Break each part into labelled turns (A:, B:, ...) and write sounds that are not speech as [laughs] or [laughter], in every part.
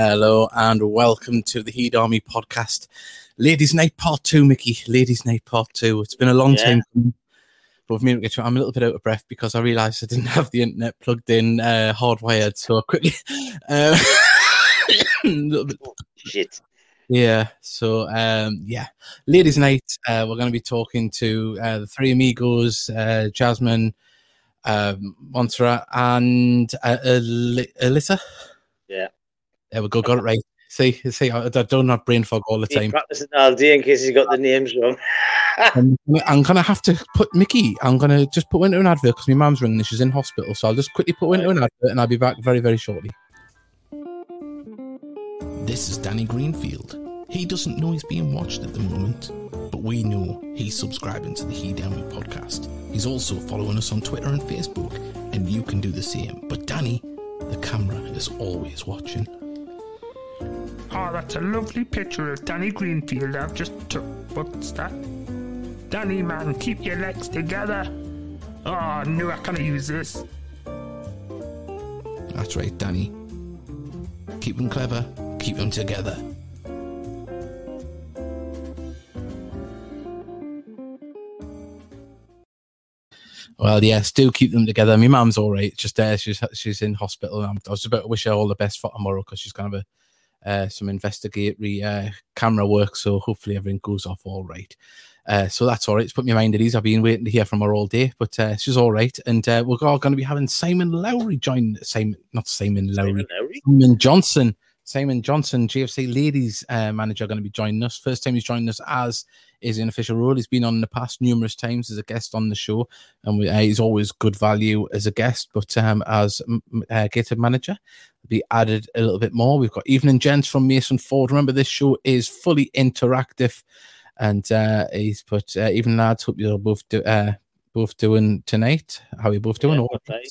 A: Hello and welcome to the Heed Army podcast. Ladies' Night Part 2, Mickey. Ladies' Night Part 2. It's been a long
B: Yeah.
A: time. But for me, I'm a little bit out of breath because I realised I didn't have the internet plugged in, uh, hardwired. So I quickly. [laughs] Uh, [coughs] bit
B: Shit.
A: yeah. So um, yeah, ladies' night. Uh, we're going to be talking to uh, the three amigos, uh, Jasmine, um, Montserrat, and uh, Alyssa.
B: Yeah.
A: There we go. Got it right. See, see, I, I don't have brain fog all the
B: He's
A: time.
B: practicing all day in case he's got the names wrong.
A: I'm, I'm gonna have to put Mickey. I'm gonna just put into an advert because my mum's ringing. She's in hospital, so I'll just quickly put into an advert, and I'll be back very, very shortly. This is Danny Greenfield. He doesn't know he's being watched at the moment, but we know he's subscribing to the Heed Army podcast. He's also following us on Twitter and Facebook, and you can do the same. But Danny, the camera is always watching.
C: Oh, that's a lovely picture of Danny Greenfield I've just took. What's that? Danny, man, keep your legs together. Oh, no, I can't use this.
A: That's right, Danny. Keep them clever, keep them together. Well, yes, do keep them together. My mum's all right. Just there, she's she's in hospital. I was about to wish her all the best for tomorrow because she's to have a, uh, some investigatory uh, camera work. So hopefully everything goes off all right. Uh, so that's all right. It's put my mind at ease. I've been waiting to hear from her all day, but uh, she's all right. And uh, we're all going to be having Simon Lowry join. Simon, not Simon Lowry.
B: Simon Lowry?
A: Simon Johnson. Simon Johnson, GFC ladies uh, manager, going to be joining us. First time he's joining us as is an official role. He's been on in the past numerous times as a guest on the show, and we, uh, he's always good value as a guest. But um, as uh, gated manager, be added a little bit more. We've got Evening Gents from Mason Ford. Remember, this show is fully interactive, and uh, he's put uh, even lads. Hope you're both do, uh, both doing tonight. How are you both doing?
B: Yeah,
A: All
B: not
A: right.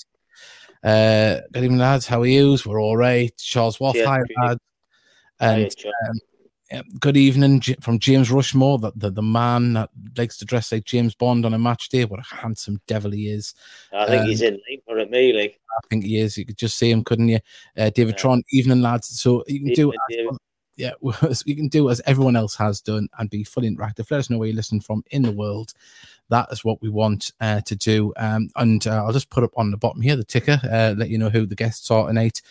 B: bad.
A: Uh, good evening, lads. How are you? We're all right. Charles Waff,
B: Cheers,
A: hi, lads. And yeah, good evening from James Rushmore, the, the, the man that likes to dress like James Bond on a match day. What a handsome devil he is.
B: I think
A: um,
B: he's in line for it, me. Like,
A: I think he is. You could just see him, couldn't you? Uh, David
B: Yeah.
A: Tron, evening, lads. So you can do
B: Evening,
A: yeah, [laughs] you can do as everyone else has done and be fully interactive. Let us know where you're listening from in the world. That is what we want uh, to do. Um, and uh, I'll just put up on the bottom here the ticker, uh, let you know who the guests are tonight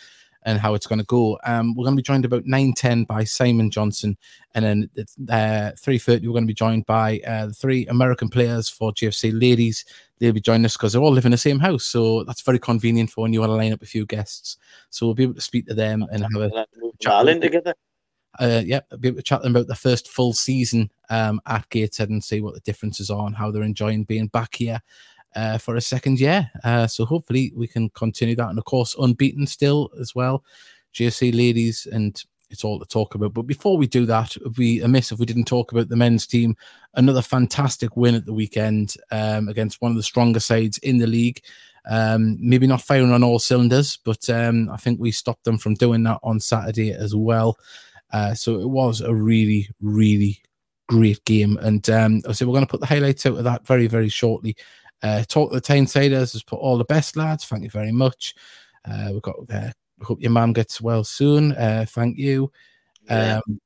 A: and how it's going to go. Um, we're going to be joined about 9.10 by Simon Johnson. And then at uh, 3.30, we're going to be joined by uh, the three American players for GFC ladies. They'll be joining us because they all live in the same house. So that's very convenient for when you want to line up a few guests. So we'll be able to speak to them and have a
B: We'll have to move them
A: chat
B: together.
A: uh, yeah, be able to chat them about the first full season um, at Gateshead and see what the differences are and how they're enjoying being back here uh, for a second year. Uh, so hopefully we can continue that, and of course unbeaten still as well, GFC ladies, and it's all to talk about. But before we do that, it'd be amiss if we didn't talk about the men's team. Another fantastic win at the weekend um, against one of the stronger sides in the league. Um, maybe not firing on all cylinders, but um, I think we stopped them from doing that on Saturday as well. Uh, so it was a really, really great game. And um, I so we're going to put the highlights out of that very, very shortly. Uh, Talk to the Tynesiders has put all the best, lads. Thank you very much. Uh, we've got, uh, hope your mum gets well soon. Uh, thank you.
B: Yeah.
A: Um,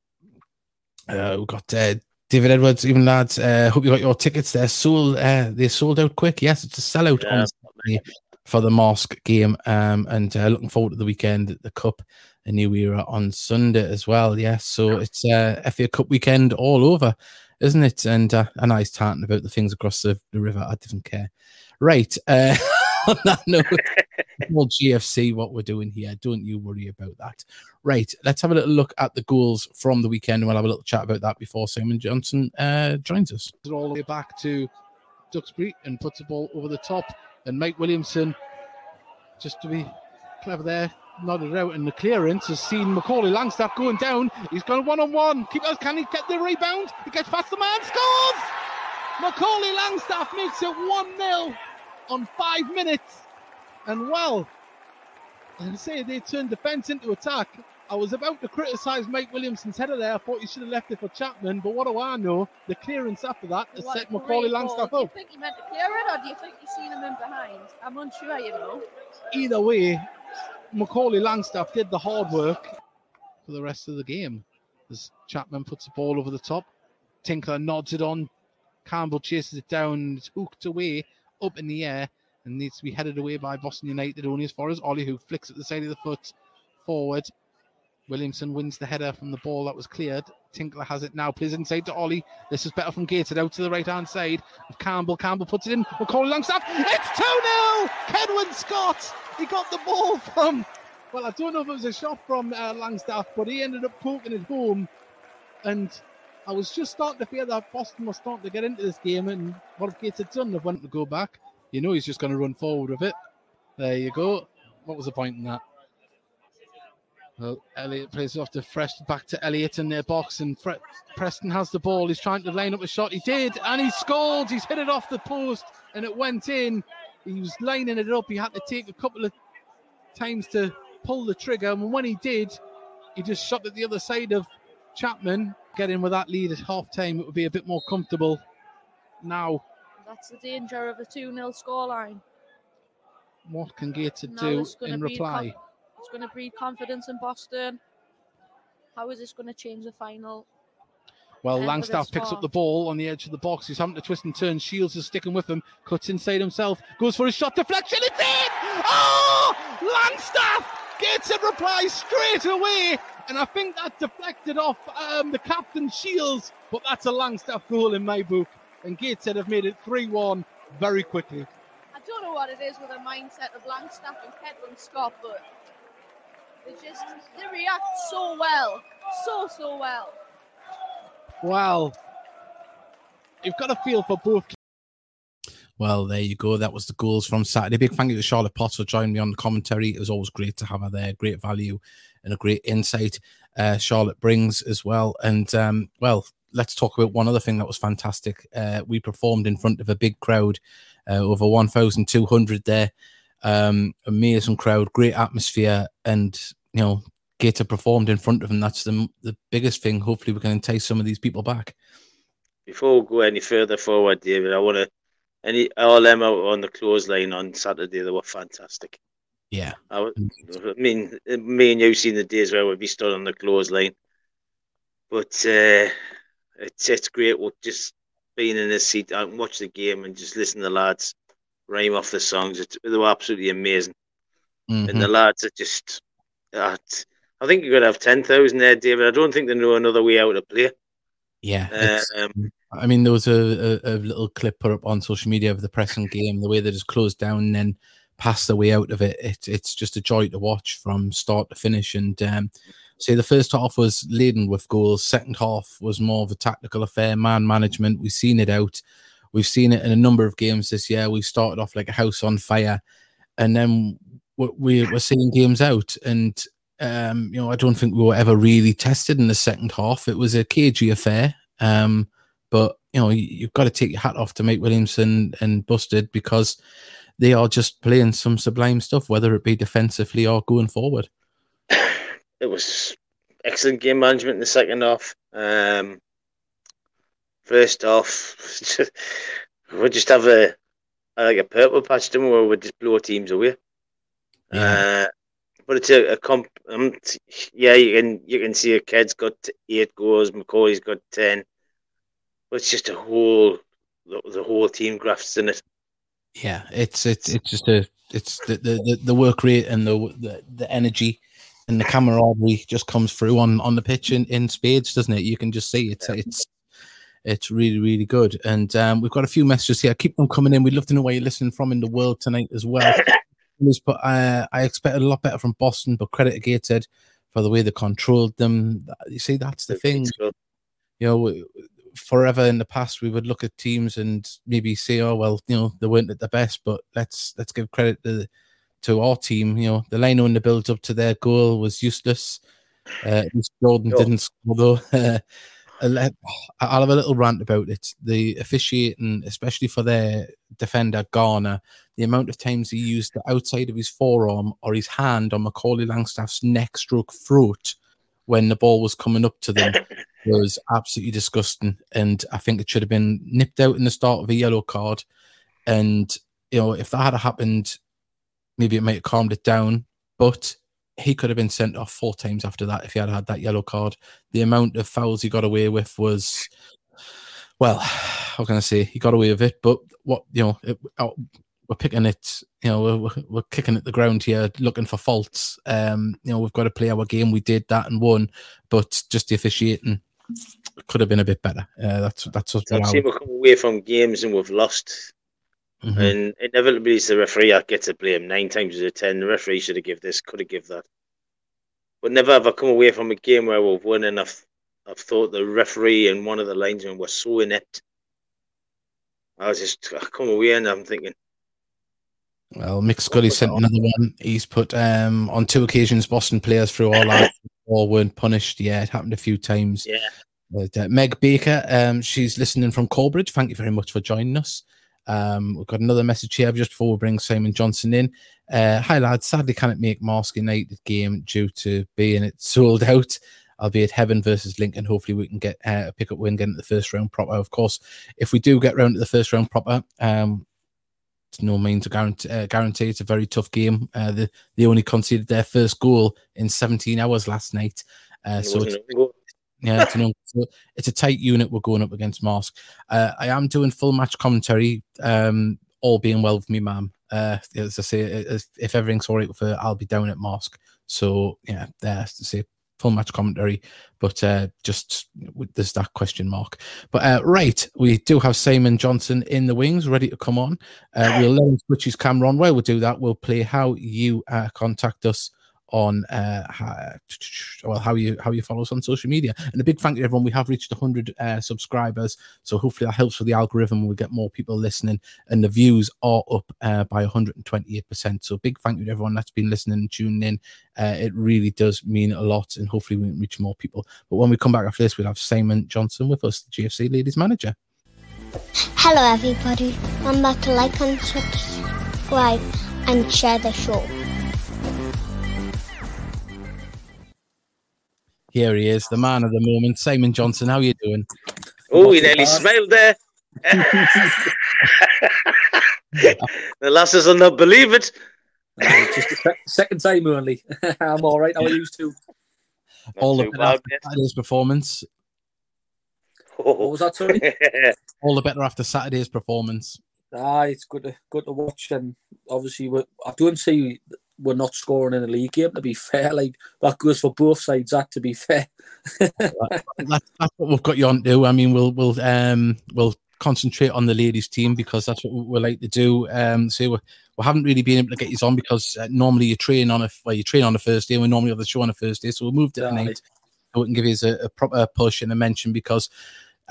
A: uh, we've got uh, David Edwards, even lads. Uh, hope you got your tickets. They're sold. Uh, they sold out quick. Yes, it's a sellout
B: Yeah,
A: on for the Marske game. Um, and uh, looking forward to the weekend at the Cup, a new era on Sunday as well. Yes, so it's uh, FA Cup weekend all over, isn't it? And uh, a nice tartan about the things across the, the river. I didn't care. Right. Uh, [laughs] on that note, [laughs] well, GFC, what we're doing here. Don't you worry about that. Right. Let's have a little look at the goals from the weekend, and we'll have a little chat about that before Simon Johnson uh, joins us. All the way back to Duxbury and puts the ball over the top, and Mike Williamson, just to be clever there, nodded out, and the clearance has seen Macaulay Langstaff going down. He's gone one on one. Keep can he get the rebound? He gets past the man, scores! Macaulay Langstaff makes it 1 0 on five minutes. And well, I say they turned defense into attack. I was about to criticize Mike Williamson's header there. I thought he should have left it for Chapman, but what do I know? The clearance after that has
D: What
A: set Macaulay Langstaff
D: ball. Do you
A: up.
D: think he meant to clear it, or do you think he's seen him in behind? I'm unsure, you know.
A: Either way, Macaulay Langstaff did the hard work. for the rest of the game. As Chapman puts the ball over the top, Tinkler nods it on. Campbell chases it down. It's hooked away up in the air and needs to be headed away by Boston United only as far as Ollie, who flicks at the side of the foot forward. Williamson wins the header from the ball that was cleared. Tinkler has it now, plays inside to Ollie. This is better from Gated out to the right hand side of Campbell. Campbell puts it in. Macaulay Langstaff. It's 2 0. Kedwin Scott. He got the ball from, well, I don't know if it was a shot from uh, Langstaff, but he ended up poking it home. And I was just starting to fear that Boston was starting to get into this game. And what if Gates had done? They wanted to go back. You know he's just going to run forward with it. There you go. What was the point in that? Well, Elliott plays off to Fresh, back to Elliot in their box, and Fre- Preston has the ball. He's trying to line up a shot. He did, and he scored. He's hit it off the post, and it went in. He was lining it up. He had to take a couple of times to pull the trigger, and when he did, he just shot at the other side of Chapman. Getting with that lead at half time, it would be a bit more comfortable. Now,
D: That's the danger of a 2 0 scoreline.
A: what can Gator do in reply?
D: It's going to breed confidence in Boston. How is this going to change the final?
A: Well, Langstaff picks up the ball on the edge of the box. He's having to twist and turn. Shields is sticking with him. Cuts inside himself. Goes for a shot deflection. It's in! Oh! Langstaff gets a reply straight away. And I think that deflected off um, the captain Shields. But that's a Langstaff goal in my book. And Gateshead have made it 3 1 very quickly.
D: I don't know what it is with the mindset of Langstaff and Kedwin Scott, but they just they react so well, so so well.
A: Well, you've got a feel for both Well, there you go. That was the goals from Saturday. Big thank you to Charlotte Potts for joining me on the commentary. It was always great to have her there. Great value and a great insight uh, Charlotte brings as well. And um, well, let's talk about one other thing that was fantastic. Uh, we performed in front of a big crowd, uh, over 1,200 there. Um, amazing crowd, great atmosphere, and you know, Gator performed in front of them. That's the the biggest thing. Hopefully, we can entice some of these people back.
B: Before we go any further forward, David, I want to any all them out on the clothesline on Saturday. They were fantastic.
A: Yeah,
B: I, I mean, me and you seen the days where we'd be stood on the clothesline, but uh, it's it's great. What just being in this seat and watch the game and just listen to the lads rhyme off the songs. It's, they were absolutely amazing,
A: Mhm.
B: and the lads are just. Uh, I think you're gonna have ten thousand there, David. I don't think they know another way out to play.
A: yeah.
B: Uh, um,
A: I mean, there was a, a, a little clip put up on social media of the pressing game, the way they just closed down and then passed the way out of it. it it's just a joy to watch from start to finish. And um, say the first half was laden with goals. Second half was more of a tactical affair, man management. We've seen it out. We've seen it in a number of games this year. We started off like a house on fire, and then we- were seeing games out. And um, you know, I don't think we were ever really tested in the second half. It was a cagey affair. Um, but you know, you- you've got to take your hat off to Mike Williamson and Busted because they are just playing some sublime stuff, whether it be defensively or going forward.
B: it was excellent game management in the second half. Um, first off, [laughs] we just have a like a purple patch, we, where we just blow teams away.
A: Yeah.
B: Uh, but it's a, a comp. Um, yeah, you can you can see a kid's got eight goals, McCoy's got ten. But it's just a whole the, the whole team grafts in it.
A: Yeah, it's it's it's just a it's the the, the, work rate and the, the the energy and the camaraderie just comes through on on the pitch in, in spades, doesn't it? You can just see it's it's it's really really good. And um, we've got a few messages here. Keep them coming in. We'd love to know where you're listening from in the world tonight as well. [laughs] But uh, I expected a lot better from Boston, but credit to Gateshead for the way they controlled them. You see, that's the thing you know, forever in the past we would look at teams and maybe say, oh well, you know, they weren't at the best, but let's let's give credit to to our team. You know, the line in the build up to their goal was useless. Uh, Jordan
B: Sure.
A: didn't score though. [laughs] I'll have a little rant about it. The officiating, especially for their defender Garner, the amount of times he used the outside of his forearm or his hand on Macaulay Langstaff's neck stroke throat when the ball was coming up to them [laughs] was absolutely disgusting. And I think it should have been nipped out in the start of a yellow card. And, you know, if that had happened, maybe it might have calmed it down. But he could have been sent off four times after that if he had had that yellow card. The amount of fouls he got away with was, well, [sighs] how can I say? He got away with it, but what you know, it, oh, we're picking it. You know, we're, we're kicking at the ground here, looking for faults. Um, you know, we've got to play our game. We did that and won, but just the officiating could have been a bit better. Uh, that's that's what
B: I've seen we come away from games and we've lost. Mm-hmm. And inevitably, it's the referee that gets to blame. Nine times out of ten, the referee should have give this, could have give that. But never have I come away from a game where we've won and I've, I've thought the referee and one of the linesmen were so inept. I was just I come away and I'm thinking.
A: Well, Mick Scully sent another one. He's put um, on two occasions Boston players through all that [coughs] all weren't punished. Yeah, it happened a few times.
B: Yeah.
A: But, uh, Meg Baker, um, she's listening from Corbridge. Thank you very much for joining us. Um, we've got another message here just before we bring Simon Johnson in. Uh, hi lads, sadly cannot make Marske United game due to being it [laughs] sold out. Albeit Heaven versus Lincoln. Hopefully we can get uh, a pick up win, getting the first round proper. Of course, if we do get round to the first round proper, um, it's no means a guarantee, uh, guarantee. It's a very tough game. Uh, the, they only conceded their first goal in 17 hours last night. Uh, so it's, yeah, it's, an, it's a tight unit we're going up against Marske. Uh, I am doing full match commentary, um, all being well with me, ma'am. Uh, as I say, if everything's all right with her, I'll be down at Marske. So yeah, there to say full match commentary, but uh, just with there's that question mark. But uh, right, we do have Simon Johnson in the wings, ready to come on. Uh, we'll let him switch his camera on. While we do that, we'll play how you uh, contact us on uh, how, well how you how you follow us on social media. And a big thank you to everyone. We have reached 100 uh, subscribers, so hopefully that helps with the algorithm. We get more people listening, and the views are up uh, by 128 percent. So big thank you to everyone that's been listening and tuning in. Uh, it really does mean a lot, and hopefully we reach more people. But when we come back after this, we'll have Simon Johnson with us, the GFC ladies manager.
E: Hello, everybody. Remember to like and subscribe and share the show.
A: Here he is, the man of the moment, Simon Johnson. How are you doing?
B: Oh, he nearly smiled there. [laughs] the lasses will not believe it.
F: Uh, just a second time only. [laughs] I'm all right. How are you two?
A: All the better after Saturday's performance.
F: What was that, sorry? [laughs]
A: All the better after Saturday's performance.
F: Ah, it's good to good to watch, and obviously, I don't see we're not scoring in a league game. To be fair, [laughs] like that goes for both sides. That to be fair,
A: that, that's what we've got you on to. I mean, we'll we'll um we'll concentrate on the ladies team because that's what we like to do. Um, so we we haven't really been able to get you on because uh, normally you train on a well, you train on a first day. and We normally have the show on a first day, so we'll move to tonight. So we can give you a, a proper push and a mention because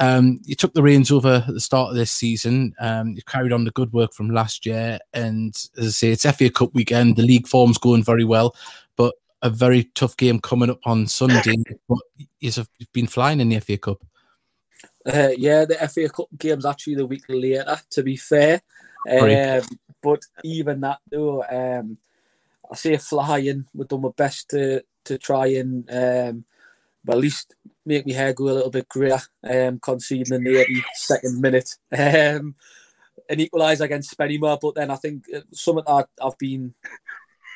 A: um, you took the reins over at the start of this season. Um, you carried on the good work from last year, and as I say, it's FA Cup weekend. The league form's going very well, but a very tough game coming up on Sunday. but you've been flying in the FA Cup.
F: Uh, yeah, the FA Cup game's actually the week later. To be fair, um, but even that though, um, I say flying. We've done my best to to try and um, but at least make my hair go a little bit greyer, um, conceding in the 82nd minute. [laughs] Um, an equaliser against Spennymoor, but then I think uh, something that I've been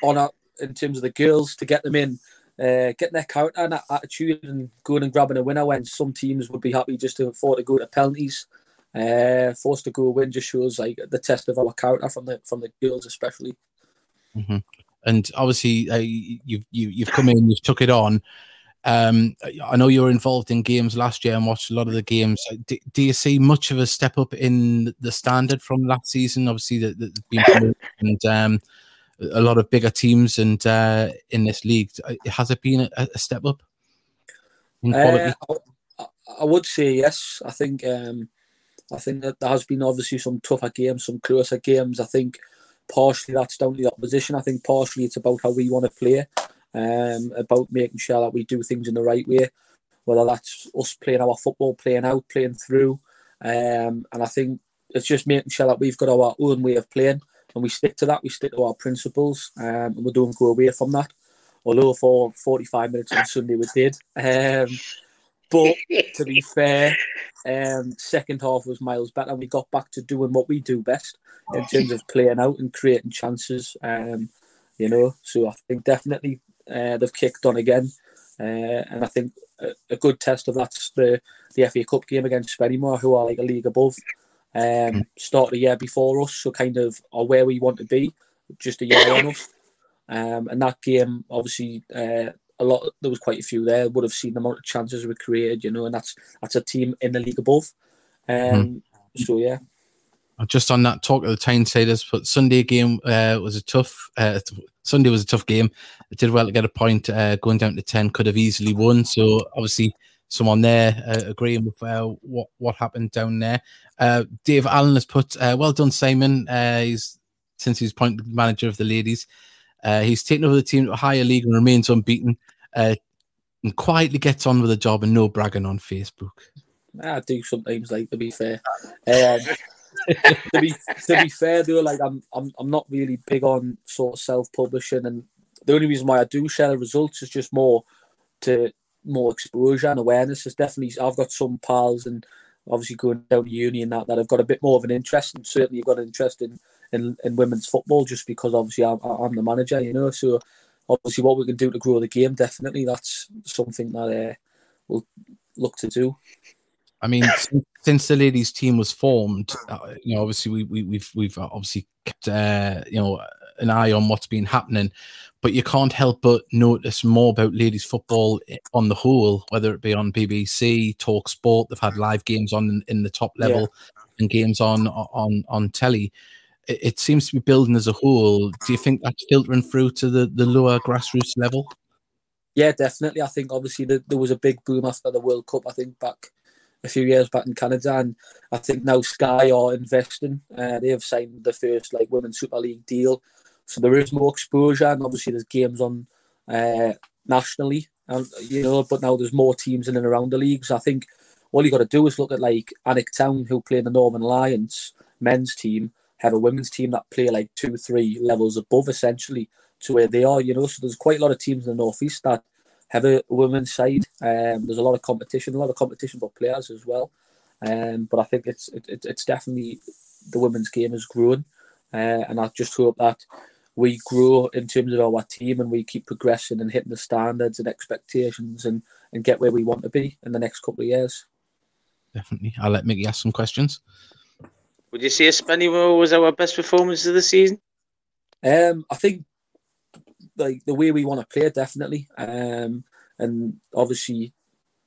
F: on in terms of the girls to get them in, uh, getting their character and attitude and going and grabbing a winner when some teams would be happy just to afford to go to penalties. Uh, forced to go win just shows like the test of our character from the from the girls especially.
A: Mm-hmm. And obviously, uh, you've you, have you have come in, you've took it on. Um, I know you were involved in games last year and watched a lot of the games. Do, do you see much of a step up in the standard from last season? Obviously, that has been and um, a lot of bigger teams and uh, in this league. Has it been a, a step up?
F: Uh, I, I, would say yes. I think um, I think that there has been obviously some tougher games, some closer games. I think partially that's down to the opposition. I think partially it's about how we want to play um, about making sure that we do things in the right way, whether that's us playing our football, playing out, playing through. Um, and I think it's just making sure that we've got our own way of playing and we stick to that, we stick to our principles, um, and we don't go away from that. Although for 45 minutes on Sunday we did. Um, but to be [laughs] fair, um, second half was miles better. And we got back to doing what we do best in terms of playing out and creating chances. Um, you know, so I think definitely uh, they've kicked on again, uh, and I think a, a, good test of that's the the FA Cup game against Spennymoor, who are like a league above. Um, started a year before us, so kind of are where we want to be, just a year on us. Um, and that game, obviously, uh, a lot. There was quite a few there. Would have seen the amount of chances we created, you know, and that's that's a team in the league above. Um, mm. So yeah.
A: Just on that talk of the Tynesiders, but Sunday game uh, was a tough. Uh, Sunday was a tough game. It did well to get a point. Uh, going down to ten, could have easily won. So obviously, someone there uh, agreeing with uh, what what happened down there. Uh, Dave Allen has put, "Well done, Simon. He's since he's appointed manager of the ladies, he's taken over the team to a higher league and remains unbeaten, and quietly gets on with the job and no bragging on Facebook."
F: I do sometimes, like to be fair. Um, [laughs] to be to be [laughs] fair though, like I'm I'm I'm not really big on sort of self publishing, and the only reason why I do share the results is just more to more exposure and awareness. Is definitely I've got some pals and obviously going down to uni and that that have got a bit more of an interest, and certainly you've got an interest in in, in women's football just because obviously I'm, I'm the manager, you know. So obviously what we can do to grow the game, definitely that's something that uh, we'll look to do.
A: I mean, since the ladies' team was formed, uh, you know, obviously we, we we've we've obviously kept uh, you know an eye on what's been happening, but you can't help but notice more about ladies' football on the whole, whether it be on BBC, Talk Sport. They've had live games on in the top level yeah. and games on on on telly. It, it seems to be building as a whole. Do you think that's filtering through to the the lower grassroots level?
F: Yeah, definitely. I think obviously the, there was a big boom after the World Cup. I think back a few years back in Canada, and I think now Sky are investing. Uh, they have signed the first like Women's Super League deal, so there is more exposure, and obviously there's games on uh, nationally, and you know, but now there's more teams in and around the leagues. I think all you got to do is look at like Alnwick Town, who play in the Northern Alliance men's team, have a women's team that play like two, three levels above essentially to where they are. You know, so there's quite a lot of teams in the northeast that have a women's side. Um, there's a lot of competition, a lot of competition for players as well. Um, but I think it's it, it's definitely the women's game is growing, uh, and I just hope that we grow in terms of our team and we keep progressing and hitting the standards and expectations and and get where we want to be in the next couple of years.
A: Definitely, I'll let Mickey ask some questions.
B: Would you say Spennymoor was our best performance of the season?
F: Um, I think like the way we want to play, definitely. Um, and obviously,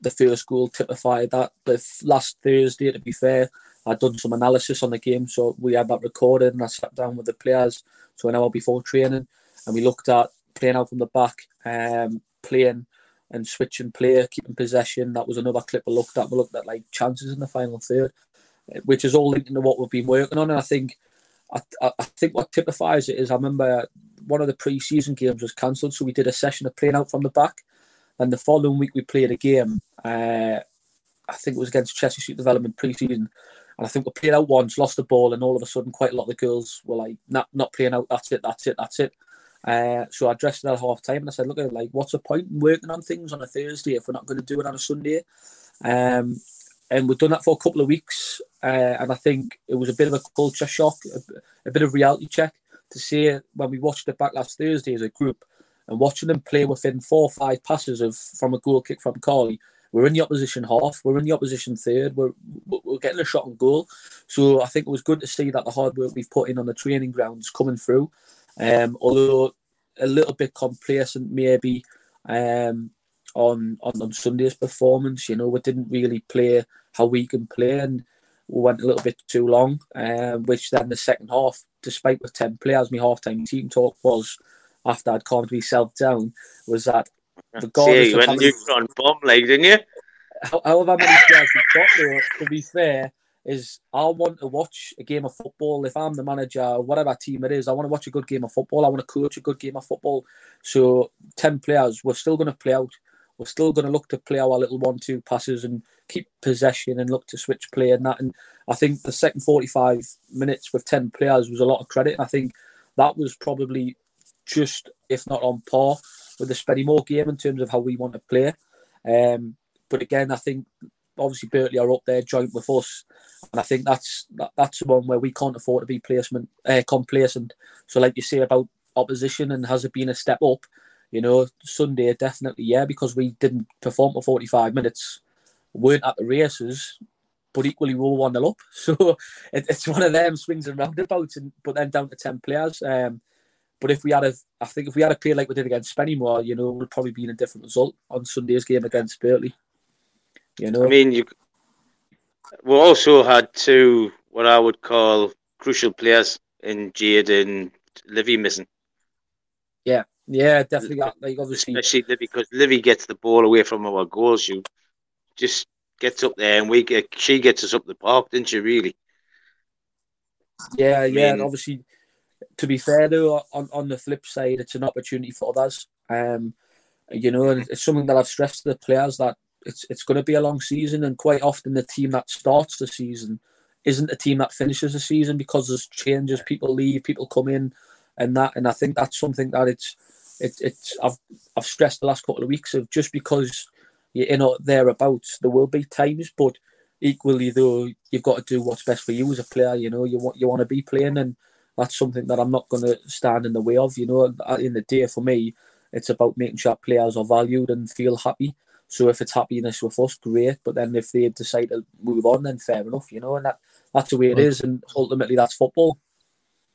F: the first goal typified that. The last Thursday, to be fair, I'd done some analysis on the game, so we had that recorded, and I sat down with the players, so an hour before training, and we looked at playing out from the back, um, playing and switching play, keeping possession. That was another clip we looked at. We looked at like chances in the final third, which is all linked into what we've been working on. And I think, I, I think what typifies it is I remember one of the pre-season games was cancelled, so we did a session of playing out from the back. And the following week we played a game. Uh, I think it was against Chester Street Development pre-season, and I think we played out once, lost the ball, and all of a sudden, quite a lot of the girls were like, "Not, not playing out. That's it. That's it. That's it." Uh, so I addressed it at half time and I said, "Look, like, what's the point in working on things on a Thursday if we're not going to do it on a Sunday?" Um, and we've done that for a couple of weeks, uh, and I think it was a bit of a culture shock, a, a bit of reality check to see when we watched it back last Thursday as a group and watching them play within four or five passes of from a goal kick from Carly. We're in the opposition half. We're in the opposition third. We're we're getting a shot on goal. So I think it was good to see that the hard work we've put in on the training grounds coming through. Um, although a little bit complacent maybe um, on, on on Sunday's performance. You know, we didn't really play how we can play, and we went a little bit too long. Um, which then the second half despite with 10 players, my half-time team talk was, after I'd calmed myself down, was that
B: regardless See, you went neutron bomb, like, didn't you?
F: However many players we've got, though, to be fair, is I want to watch a game of football. If I'm the manager, whatever team it is, I want to watch a good game of football. I want to coach a good game of football. So 10 players, we're still going to play out. We're still going to look to play our little one-two passes and keep possession and look to switch play and that. And I think the second 45 minutes with 10 players was a lot of credit. I think that was probably just, if not on par, with the Spennymoor game in terms of how we want to play. Um, but again, I think obviously Birtley are up there joint with us, and I think that's that, that's one where we can't afford to be placement uh, complacent. So, like you say about opposition, and has it been a step up? You know, Sunday definitely, yeah, because we didn't perform for 45 minutes, weren't at the races, but equally we were 1 0 up. [laughs] So it, it's one of them swings and roundabouts, and, but then down to 10 players. Um, but if we had a, I think if we had a play like we did against Spennymoor, you know, it would probably be in a different result on Sunday's game against Birtley. You know,
B: I mean, you we also had two what I would call crucial players in Jade and Livy missing.
F: Yeah, yeah, definitely. Got, like obviously,
B: especially Livy because Livy gets the ball away from our goals. You just gets up there, and we get she gets us up the park, didn't she? Really?
F: Yeah, yeah, and obviously, to be fair though, on on the flip side, it's an opportunity for others. Um, you know, and it's something that I've stressed to the players that it's it's going to be a long season, and quite often the team that starts the season isn't a team that finishes the season because there's changes, people leave, people come in, and that. And I think that's something that it's it, it's I've I've stressed the last couple of weeks of just because you're in or thereabouts, there will be times, but equally though you've got to do what's best for you as a player. You know, you want you want to be playing, and that's something that I'm not going to stand in the way of. You know, in the day for me, it's about making sure players are valued and feel happy. So if it's happiness with us, great. But then if they decide to move on, then fair enough, you know. And that that's the way it is, and ultimately that's football.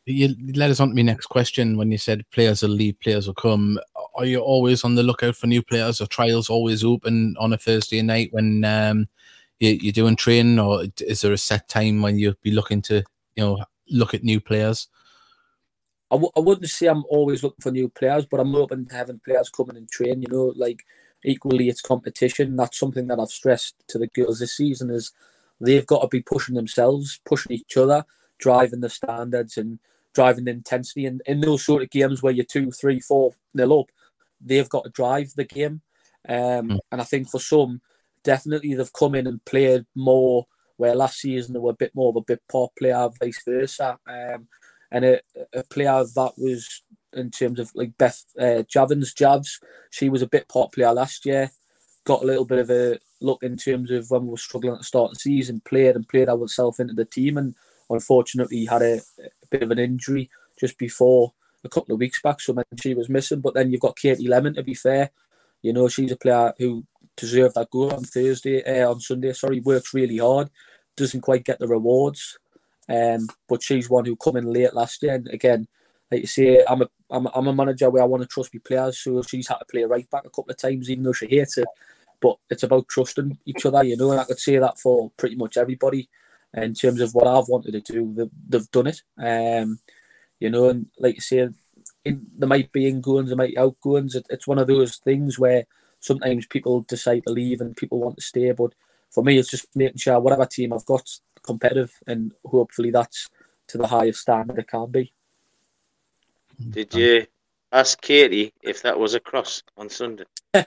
A: You led us on to my next question when you said players will leave, players will come. Are you always on the lookout for new players? Are trials always open on a Thursday night when um, you, you're doing training, or is there a set time when you'll be looking to, you know, look at new players?
F: I w- I wouldn't say I'm always looking for new players, but I'm open to having players coming in and train. You know, like equally it's competition. That's something that I've stressed to the girls this season is they've got to be pushing themselves, pushing each other, driving the standards and driving the intensity. And in those sort of games where you're two, three, four nil up, they've got to drive the game. Um, mm. And I think for some, definitely they've come in and played more. Where last season they were a bit more of a bit pop player, vice versa. Um, and a, a player that was in terms of like Beth uh, Javins Javs. She was a bit popular last year. Got a little bit of a look in terms of when we were struggling at the start of the season. Played and played herself into the team, and unfortunately he had a, a bit of an injury just before a couple of weeks back. So she was missing. But then you've got Katie Lemon. To be fair, you know she's a player who deserved that goal on Thursday, uh, on Sunday. Sorry, works really hard, doesn't quite get the rewards. Um, but she's one who come in late last year, and again, like you say, I'm a I'm, I'm a manager where I want to trust my players. So she's had to play right back a couple of times, even though she hates it. But it's about trusting each other, you know. And I could say that for pretty much everybody in terms of what I've wanted to do. They've, they've done it, um, you know. And like you say, in, there might be ingoings, there might be outgoings. It, it's one of those things where sometimes people decide to leave and people want to stay. But for me, it's just making sure whatever team I've got competitive, and hopefully that's to the highest standard it can be.
B: Did you ask Katie if that was a cross on Sunday? [laughs]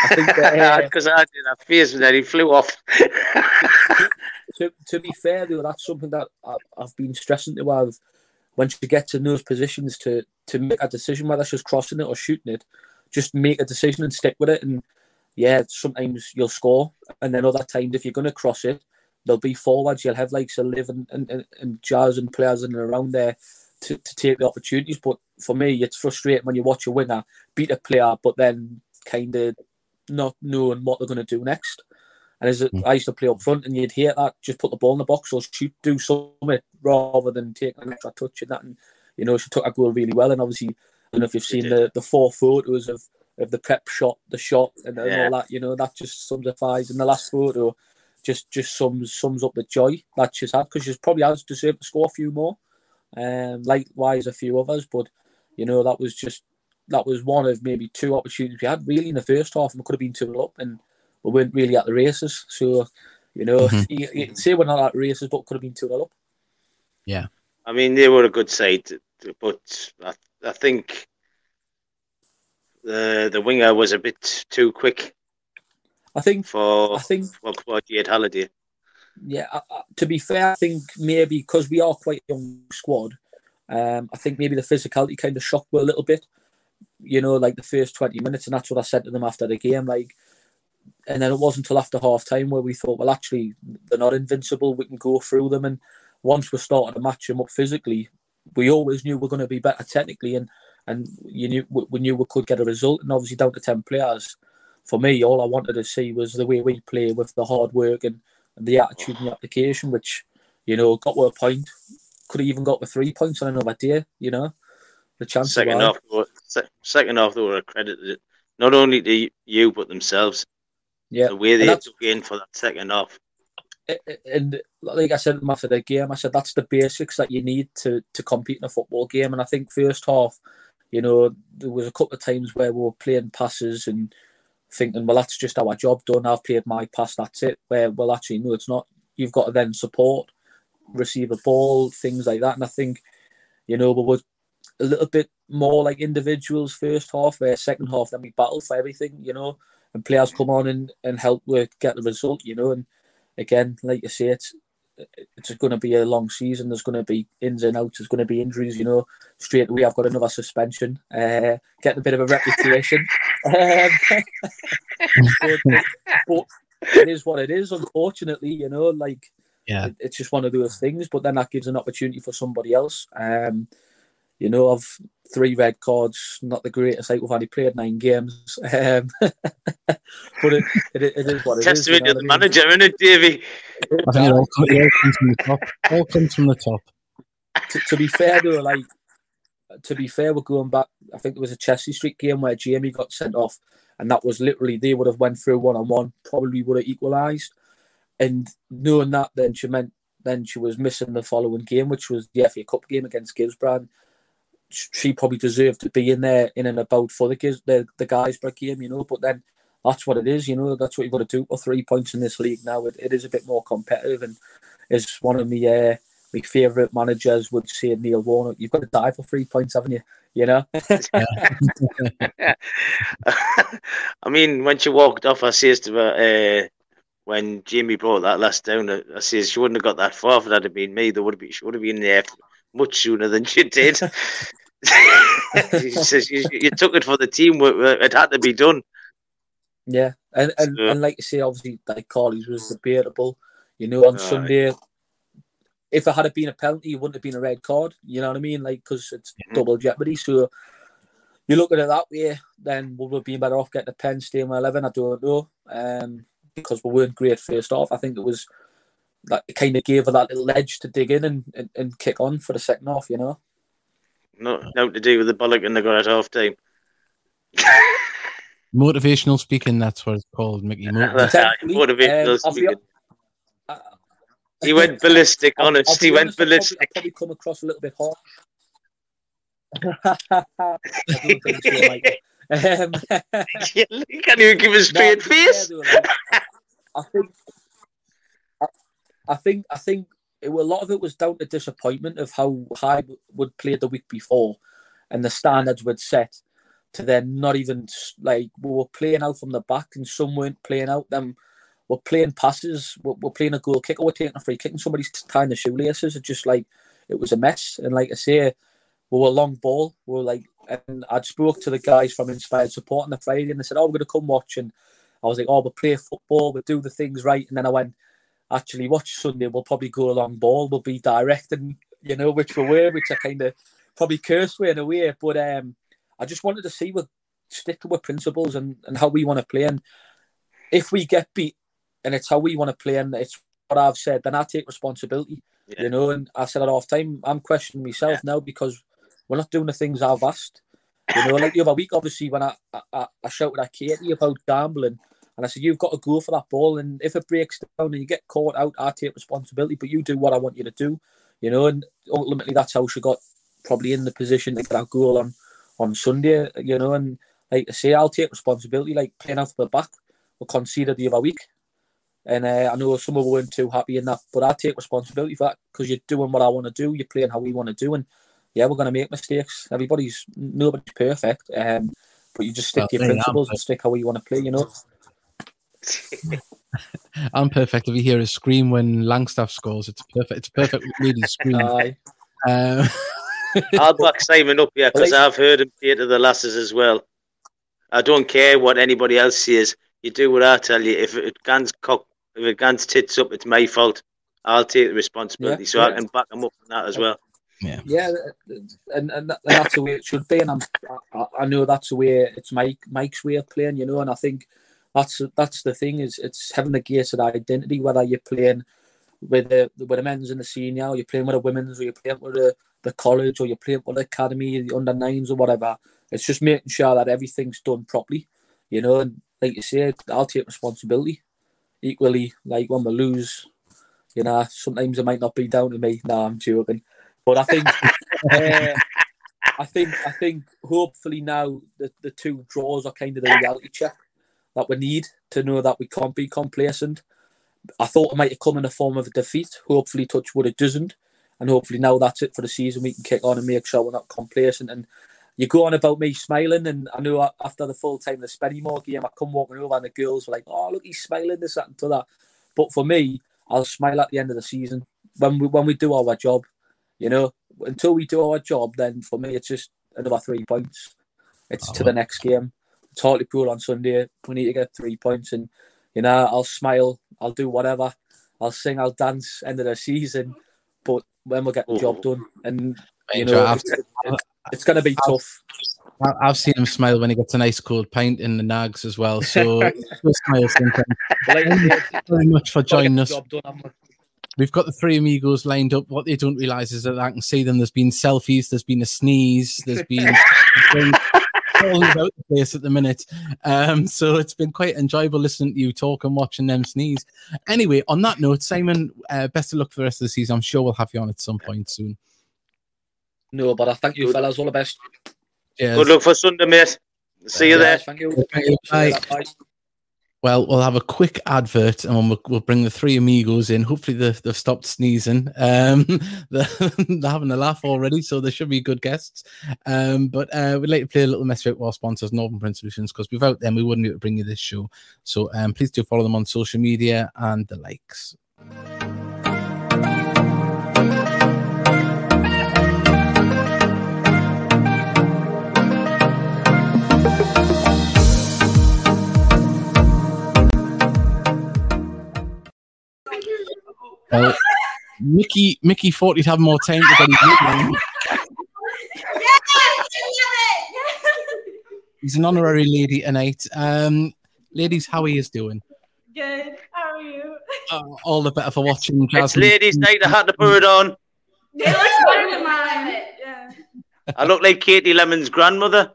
B: [laughs] I because uh, [laughs] I did. I fears that he flew off.
F: To, to be fair, though, that's something that I, have been stressing to have when she gets in those positions to to make a decision whether she's crossing it or shooting it. Just make a decision and stick with it. And yeah, sometimes you'll score, and then other times if you're going to cross it, there'll be forwards. You'll have like a live and, and, and jazz and players in and around there to, to take the opportunities. But for me, it's frustrating when you watch a winger beat a player, but then kind of not knowing what they're going to do next. And as mm. I used to play up front, and you'd hear that, just put the ball in the box or shoot, do something rather than take an extra touch and that. And you know, she took a goal really well. And obviously, I don't know if you've seen the, the four photos of, of the prep shot, the shot, and, and yeah. all that. You know, that just summifies. And the last photo just just sums sums up the joy that she's had because she's probably has deserved to score a few more um, likewise a few others. But you know that was just that was one of maybe two opportunities we had really in the first half, and we could have been two up, and we weren't really at the races. So you know, mm-hmm. you, you say we're not at races, but could have been two up.
A: Yeah,
B: I mean they were a good side, but I, I think the the winger was a bit too quick.
F: I think
B: for
F: I think
B: for, for Jade Halliday
F: yeah, uh, to be fair, I think maybe because we are quite a young squad, um, I think maybe the physicality kind of shocked me a little bit. You know, like the first 20 minutes, and that's what I said to them after the game. Like, and then it wasn't until after half time where we thought, well, actually, they're not invincible. We can go through them. And once we started to match them up physically, we always knew we are going to be better technically. And and you knew we knew we could get a result. And obviously, down to ten players, for me, all I wanted to see was the way we play with the hard work and, and the attitude and the application, which you know got to a point. Could have even got with three points on another day. You know, the chance.
B: Second half, second half, they were accredited not only to you but themselves.
F: Yeah,
B: the way they took in for that second half.
F: And like I said after the game, I said that's the basics that you need to to compete in a football game. And I think first half, you know, there was a couple of times where we were playing passes and thinking, well, that's just our job done. I've played my pass, that's it. Where well, actually, no, it's not. You've got to then support, receive a ball, things like that. And I think, you know, we were a little bit more like individuals first half, where second half then we battle for everything, you know, and players come on and, and help with get the result, you know. And again, like you say, it's it's going to be a long season. There's going to be ins and outs. There's going to be injuries. You know, straight away I've got another suspension. Uh, getting a bit of a reputation. um, [laughs] but, but, it is what it is. Unfortunately, you know, like
A: yeah,
F: it, it's just one of those things. But then that gives an opportunity for somebody else. Um, you know, I've three red cards, not the greatest out. We've only played nine games. [laughs] Um, but it, it, it is what it
B: Testament
F: is. you know
B: to the
F: what I mean?
B: manager, isn't it, Davey?
A: I think it all, comes, it all comes from the top. All comes from the top.
F: to, to be fair though, like to be fair, we're going back. I think there was a Chelsea Street game where Jamie got sent off, and that was literally they would have went through one on one, probably would have equalised. And knowing that, then she meant then she was missing the following game, which was the FA Cup game against Guisborough. She probably deserved to be in there in and about for the Gis, the the Guisborough game, you know. But then that's what it is, you know. That's what you've got to do for three points in this league now. It, it is a bit more competitive, and is one of me. Uh, my favourite managers would say Neil Warnock, you've got to die for three points, haven't you? You know? [laughs]
B: I mean, when she walked off, I says to her, uh, when Jamie brought that last down, I says she wouldn't have got that far if that had been me. There would have been, she would have been there much sooner than she did. [laughs] [laughs] she says, you, you, took it for the team. It had to be done.
F: Yeah, and and,
B: So-
F: and like you say, obviously, like Carly's was debatable. You know, on
B: Aye.
F: Sunday, if it had been a penalty, it wouldn't have been a red card. You know what I mean? Like, because it's
B: Mhm.
F: double jeopardy. So you look at it that way, then we would we have been better off getting a pen, staying with 11? I don't know. Um, because we weren't great first off. I think it was like it kind of gave her that little edge to dig in and, and, and kick on for the second half, you know?
B: No, nothing to do with the bollocking they got at half time. [laughs]
A: Motivational speaking, that's what it's called, Mickey. Motiv-
F: Technically,
B: Motivational
F: um, I'll be-
B: speaking. He went ballistic,
F: I'll- I'll
B: honest. He went
F: honest, I'll probably-
B: ballistic.
F: I'll probably come across a little bit hard. [laughs] I think. Um,
B: you can't even give a straight
F: to be fair
B: face.
F: I think, I, I think, I think it, a lot of it was down to disappointment of how high would play the week before, and the standards would set to then not even like we were playing out from the back, and some weren't playing out. Them we're playing passes, we're, we're playing a goal kick, or we're taking a free kick, and somebody's tying the shoelaces. It's just like it was a mess. And like I say, we were long ball. We were like, and I'd spoke to the guys from Inspired Support on the Friday, and they said, "Oh, we're going to come watch." And I was like, "Oh, we'll play football, we'll do the things right." And then I went, "Actually, watch Sunday. We'll probably go along ball. We'll be direct, and you know, which we were, which I kind of probably cursed with in a way. But um, I just wanted to see what stick to our principles and, and how we want to play. And if we get beat, and it's how we want to play, and it's what I've said, then I take responsibility.
B: Yeah.
F: You know, and I said it off time. I'm questioning myself now because we're not doing the things I've asked. You know, like the other week, obviously, when I, I, I shouted at Katie about gambling, and I said, You've got to go for that ball. And if it breaks down and you get caught out, I take responsibility, but you do what I want you to do. You know, and ultimately, that's how she got probably in the position to get that goal on, on Sunday. You know, and like I say, I'll take responsibility, like playing off the back. We conceded the other week. And uh, I know some of us weren't too happy in that, but I take responsibility for that because you're doing what I want to do. You're playing how we want to do, and yeah, we're going to make mistakes. Everybody's nobody's perfect, um, but you just stick
A: Well,
F: to your principles and stick how you want to play. You know, [laughs]
A: I'm perfect. If you hear a scream when Langstaff scores, it's perfect. It's perfect lady scream. Um,
B: I'll back Simon up here because I've heard him say to the lasses as well. I don't care what anybody else says. You do what I tell you. If it guns cock, if it guns tits up, it's my fault. I'll take the responsibility,
F: Yeah,
B: so I can back him up on that as well.
A: Yeah,
F: yeah, and, and that's the way it should be. And I'm, I, I know that's the way it's Mike Mike's way of playing, you know. And I think that's that's the thing is it's having a Gateshead identity whether you're playing with the with the men's and the senior, or you're playing with the women's, or you're playing with the, the college, or you're playing with the academy, the under nines, or whatever. It's just making sure that everything's done properly, you know. And like you say, I'll take responsibility equally. Like when we lose, you know, sometimes it might not be down to me. No, I'm joking. But I think, [laughs] uh, I think, I think, hopefully now the, the two draws are kind of the reality check that we need to know that we can't be complacent. I thought it might have come in the form of a defeat. Hopefully, touch wood it doesn't, and hopefully now that's it for the season. We can kick on and make sure we're not complacent. And you go on about me smiling, and I know after the full time the Spennymoor game, I come walking over and the girls were like, "Oh, look, he's smiling this that and to that." But for me, I'll smile at the end of the season when we when we do our job. You know, until we do our job, then for me it's just another three points. It's oh, to the next game. It's Hartlepool on Sunday. We need to get three points, and you know, I'll smile, I'll do whatever, I'll sing, I'll dance end of the season. But when we get the job done, and you know, it's, it's going to be tough.
A: I've seen him smile when he gets a nice cold pint in the nags as well. So [laughs] smile very much for joining us. We've got the three amigos lined up. What they don't realise is that I can see them. There's been selfies. There's been a sneeze. There's been [laughs] all about the place at the minute. Um, so it's been quite enjoyable listening to you talk and watching them sneeze. Anyway, on that note, Simon, uh, best of luck for the rest of the season. I'm sure we'll have you on at some point soon.
F: No, but I thank you, fellas. All the best.
B: Cheers. Good luck for Sunday, mate. See you there. Thank you. Thank you.
A: Bye. Bye. Well, we'll have a quick advert and we'll, we'll bring the three amigos in. Hopefully, they've, they've stopped sneezing. Um, [laughs] they're, [laughs] they're, having a laugh already, so they should be good guests. Um, but uh, we'd like to play a little message with our sponsors, Northern Print Solutions, because without them, we wouldn't be able to bring you this show. So um, please do follow them on social media and the likes. Uh, Mickey Mickey thought he'd have more time to get his nickname. He's an honorary lady tonight. Um, ladies, how are you doing?
G: Good. How are you?
A: Uh, all the better for watching. Jasmine.
B: It's ladies' night. I had to put it on.
G: It looks better than mine. Yeah.
B: I look like Katie Lemon's grandmother.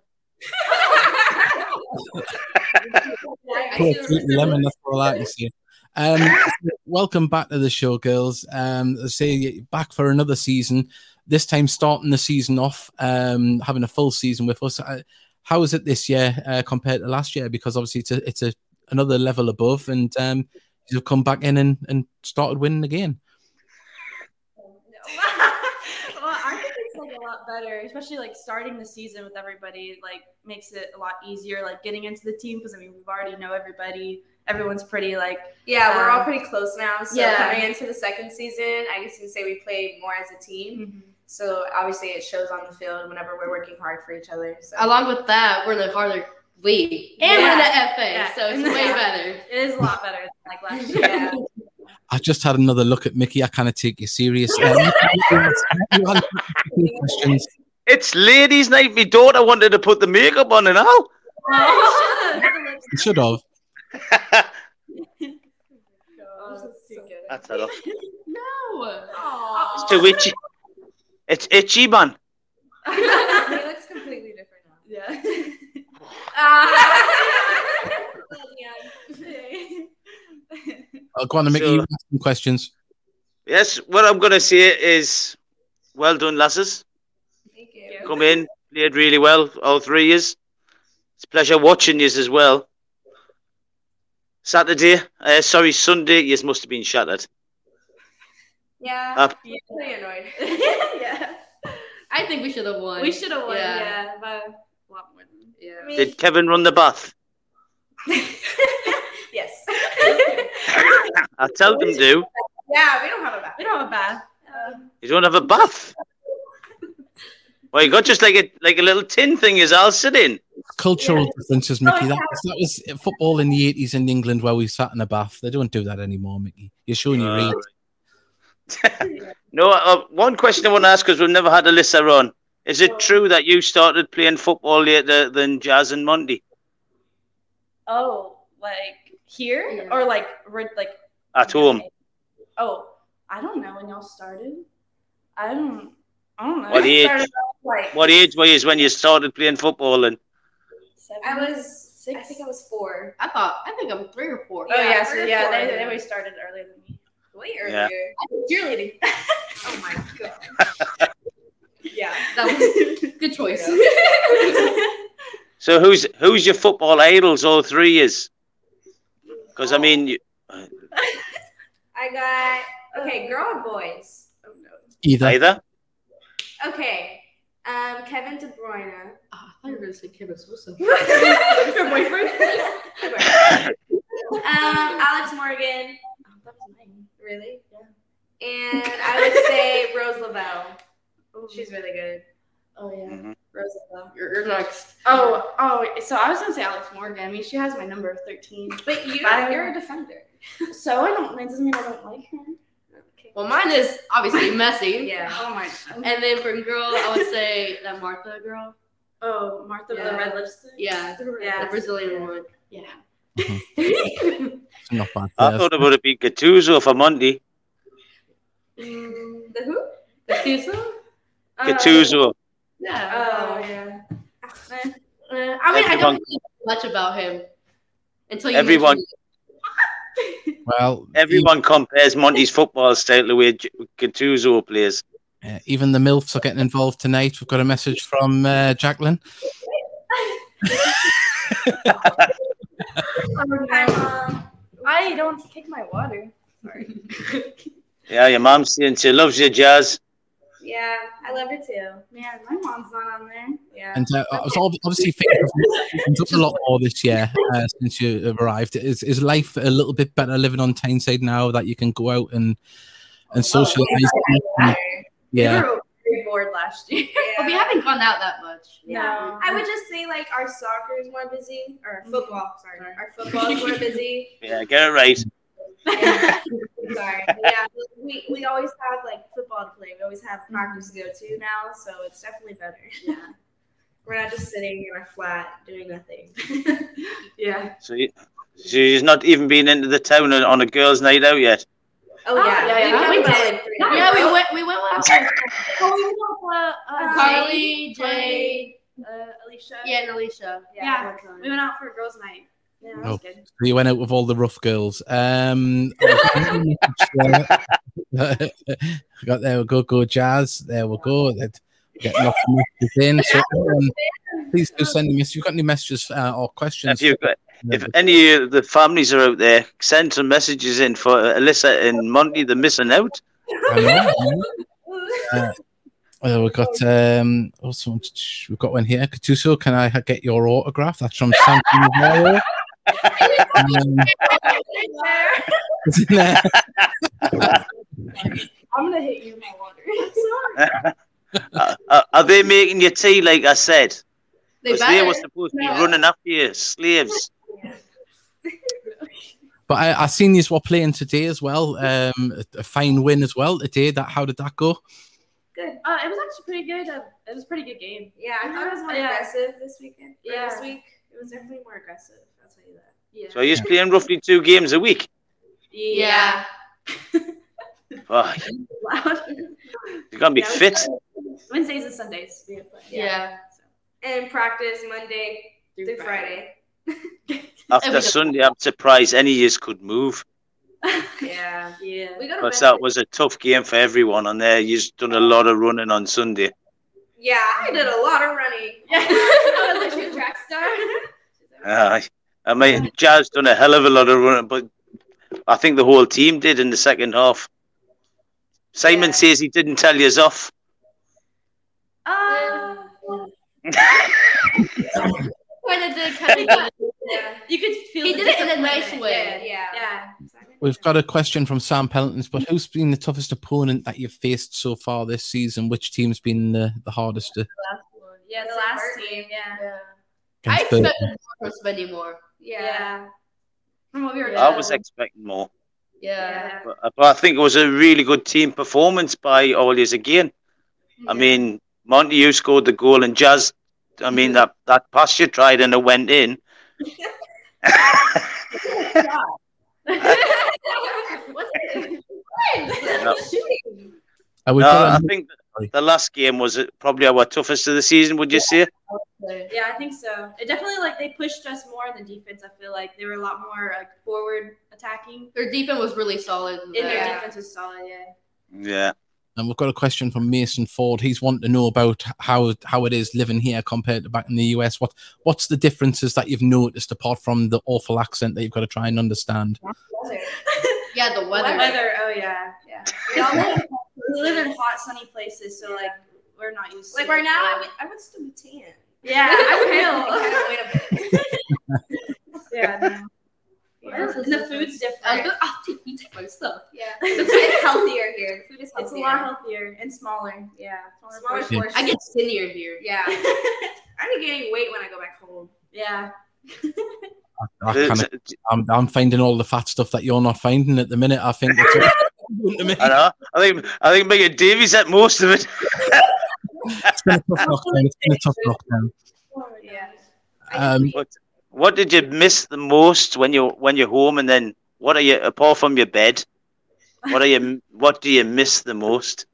A: Katie Lemon, that's all I can see. Um, welcome back to the show, girls. Um, I say back for another season. This time, starting the season off, um, having a full season with us. Uh, how is it this year uh, compared to last year? Because obviously, it's a it's a another level above, and um, you've come back in and, and started winning again. [laughs]
G: I think it's a lot better, especially like starting the season with everybody. Like makes it a lot easier. Like getting into the team because I mean we've already know everybody everyone's pretty like
H: yeah um, we're all um, pretty close now so yeah. coming into the second season i guess you can say we play more as a team mm-hmm. so obviously it shows on the field whenever we're working hard for each other so.
I: along with that we're the harder league and yeah. we're the fa yeah. so it's way [laughs] better
G: it is a lot better than like last year yeah. [laughs]
A: I just had another look at Mickey. I kind of take you serious. [laughs]
B: it's ladies' night. My daughter wanted to put the makeup on and all.
A: Oh, should have.
B: That's enough. [laughs]
G: No.
B: It's too itchy. It's itchy, man.
H: he looks [laughs] completely different now.
G: Yeah.
A: I'll go on to make so, you some questions.
B: Yes, what I'm going to say is well done, lasses.
H: Thank you.
B: Come in, played really well, all three years. It's a pleasure watching you as well. Saturday, uh, sorry, Sunday, you must have been shattered.
H: Yeah, uh, yeah pretty annoyed. [laughs]
I: yeah. I think we should have won.
G: We should have won, yeah, yeah but a lot more.
B: Yeah. I mean, Did Kevin run the bath? [laughs]
H: yes.
B: I tell them
H: do. Yeah, we don't have a bath.
G: We don't have a bath.
B: Um, you don't have a bath? Well, you got just like a like a little tin thing as I'll sit in
A: cultural yeah. differences, Mickey. Oh, that, was, that was football in the 80s in England where we sat in a bath. They don't do that anymore, Mickey. You're showing your age. [laughs]
B: no, uh, one question I want to ask because we've never had Alyssa on. Is it true that you started playing football later than Jazz and Monty?
G: Oh, like here yeah. or like like
B: at home?
G: Oh, I don't know when y'all started. I don't. I don't know.
B: What age? Like, what age were you when you started playing football? And
H: I was. Six? I think I was four.
I: I thought. I think I'm three or four.
G: Oh yeah, yeah so yeah, they, they always started earlier than me.
H: Way earlier. Yeah. I
G: was cheerleading. [laughs]
H: oh my god. [laughs]
I: yeah, that was [laughs] good choice.
B: so who's who's your football idols? All three is. Because I mean. You,
H: I got okay, girl or boys.
A: Oh no. Either.
B: Either.
H: Okay. Um, Kevin De Bruyne.
I: Oh, I thought you were gonna say Kevin Sosa. [laughs]
H: Your boyfriend. [laughs] um, Alex Morgan. Oh, that was mine. Really? Yeah. And I would say Rose Lavelle. She's really good.
I: Oh yeah,
B: mm-hmm.
I: Rose Lavelle. You're, you're next.
G: Oh, oh. So I was gonna say Alex Morgan. I mean, she has my number thirteen.
H: But you, you're a defender.
G: So I don't. That doesn't mean I don't like her.
I: Well, mine is obviously Messi. [laughs]
H: yeah.
G: Oh my.
I: And then from girl, I would say that Marta girl.
G: Oh, Marta yeah. with the red lipstick.
I: Yeah. Yeah. The Brazilian one. Yeah.
A: not [laughs] bad.
B: I thought it would have been Gattuso for Monday.
H: Mm, the who?
I: Gattuso.
B: Gattuso.
I: Uh, yeah.
G: Oh yeah.
I: Uh, uh, I mean, Everyone, I don't know much about him until you.
B: Everyone.
A: Well,
B: everyone compares Monty's football style to where Gattuso plays.
A: Uh, even the MILFs are getting involved tonight. We've got a message from uh, Jacqueline.
G: Hi, [laughs] Mom. I don't take my water. Sorry.
B: yeah, your mom's saying she loves your jazz.
H: Yeah, I love her too.
G: Man, my mom's not on there. Yeah.
A: And uh, I was obviously [laughs] thinking up a lot more this year uh, since you arrived. Is is life a little bit better living on Tyneside now that you can go out and and oh, socialize?
G: Oh, yeah. We were very bored last year.
I: Yeah. [laughs] but we haven't gone out that much.
H: Yeah. No. I would just say like our soccer is more busy, or football. Sorry, our football is more busy. [laughs]
B: Yeah, get it right.
H: Yeah. Sorry. [laughs] Yeah, we, we always have like football to play. We always have practice to go to now, so it's definitely better. Yeah. [laughs] We're not just sitting in our flat doing nothing. [laughs]
G: yeah.
B: So, you, so you've not even been into the town on a girls' night out yet?
H: Oh, yeah,
I: yeah, yeah.
H: We,
I: we did. Yeah, we went. We went out.
G: oh, we went out. Uh, uh,
I: Carly, Jay,
G: uh, Alicia.
I: Yeah, and Alicia.
G: Yeah, yeah. we went out for a girls' night. Yeah, oh, so
A: you went out with all the rough girls. Um, [laughs] got there we go, go jazz. There we go. That get lots of messages in. So [laughs] um, please do send me. If you've got any messages uh, or questions,
B: if, got, if any of the families are out there, send some messages in for Alyssa and Monty. They're missing out. I know.
A: I know. [laughs] Uh, we've got um, also we've got one here. Gattuso, can I get your autograph? That's from Samson
G: um, I'm gonna hit you in my water.
B: uh, uh, are they making your tea like I said? They, they were supposed to be running after you, slaves.
A: But I, I seen you were playing today as well. Um, a, a fine win as well today. That how did that
G: go? Good. Uh, it was actually pretty good. Uh, it was a pretty good game.
H: Yeah, I thought it was more yeah. aggressive this weekend. Yeah, this week it was definitely more aggressive. I'll tell you that.
B: Yeah. So you're playing roughly two games a week.
I: Yeah.
B: oh, you're gonna be yeah, fit.
G: Wednesdays and Sundays.
I: Yeah. yeah.
H: And practice Monday through, through Friday.
B: Friday. [laughs] After Sunday, I'm surprised any of us could move. [laughs]
H: yeah, yeah.
B: Because that was a tough game for everyone on there. You've done a lot of running on Sunday.
H: Yeah, I did a lot of running. Yeah, [laughs] I was a track star.
B: Uh, I mean, Jazz done a hell of a lot of running, but I think the whole team did in the second half. Simon yeah. says he didn't tell you off. [laughs]
G: Uh,
I: kind did, kind
G: You could feel
I: he did it in a nice
H: way. Yeah, yeah. yeah.
A: We've got a question from Sam Peltons, but who's been the toughest opponent that you've faced so far this season? Which team's been the, the hardest to?
G: The last one. Yeah, the last team. Yeah. yeah.
I: I expected more from Spenny.
H: Yeah.
G: From what we were.
B: I was expecting more.
I: Yeah.
B: But, but I think it was a really good team performance by all yous again. I mean, Monty, you scored the goal, and Jazz. I mean that that pass you tried and it went in. [laughs] [laughs] No.
A: Uh, we've
B: No,
A: got
B: I
A: a-
B: think the last game was probably our toughest of the season. Would you say?
G: Yeah, I think so. It definitely like they pushed us more in the defense. I feel like they were a lot more like forward attacking.
I: Their defense was really solid.
G: And their
I: Yeah.
G: defense was solid. Yeah.
B: Yeah.
A: And we've got a question from Mason Ford. He's wanting to know about how how it is living here compared to back in the US. What what's the differences that you've noticed apart from the awful accent that you've got to try and understand?
I: Yeah, the weather. [laughs]
G: Weather. Oh yeah, yeah. [laughs] We live, in hot, sunny places, so like we're not used to
H: Like
G: it,
H: right now, I would, I would still be tan.
G: Yeah, I'm
H: I
G: pale. [laughs]
H: wait a bit. [laughs]
G: yeah. No. [laughs]
I: Yeah.
G: And the food's
I: I was
G: different.
I: gonna, oh, take, you take my stuff.
H: Yeah, it's healthier here. The food is healthier.
G: It's a lot healthier and smaller. Yeah.
H: Smaller
A: Yeah.
H: portions.
I: I get skinnier here.
H: Yeah. I'm gaining weight when I go back home.
G: Yeah.
A: I kinda, I'm, I'm finding all the fat stuff that you're not finding at the minute. I think that's what to me.
B: I know. I think I think me and Davies at most of it.
A: It's been a tough [laughs] lockdown. It's been a tough lockdown.
G: Yeah.
A: Um,
B: What What did you miss the most when you when you're home? And then what are you apart from your bed? What are you? [laughs] What do you miss the most?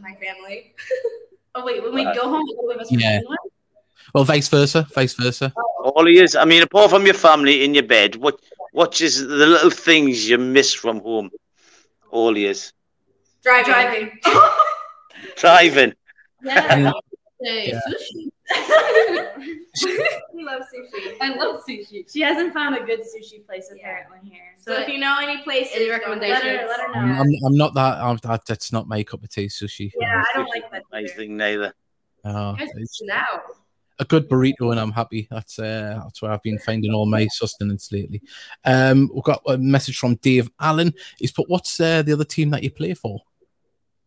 H: My family. [laughs]
G: Oh wait, when we
B: Uh,
G: go home, we go us
A: Yeah.
G: England?
A: well, vice versa, vice versa.
B: All he is. I mean, apart from your family in your bed, what what is the little things you miss from home? All he is
H: Driving.
G: Driving. [laughs]
B: driving.
G: yeah.
A: Yeah.
H: we [laughs] love sushi.
I: I love sushi.
G: She hasn't found a good sushi place apparently here.
H: So if you know any places,
I: Any
H: go-
I: recommendations?
G: Let her, let her know.
A: I'm, I'm, I'm not that, I'm, that. That's not my cup of tea. Sushi.
G: Yeah, I don't like that.
B: My
G: either.
B: thing neither.
A: Oh,
I: you guys
A: it's
I: now.
A: A good burrito, and I'm happy. That's uh, that's where I've been finding all my sustenance lately. Um, we've got a message from Dave Allen. He's put, "What's uh, the other team that you play for?"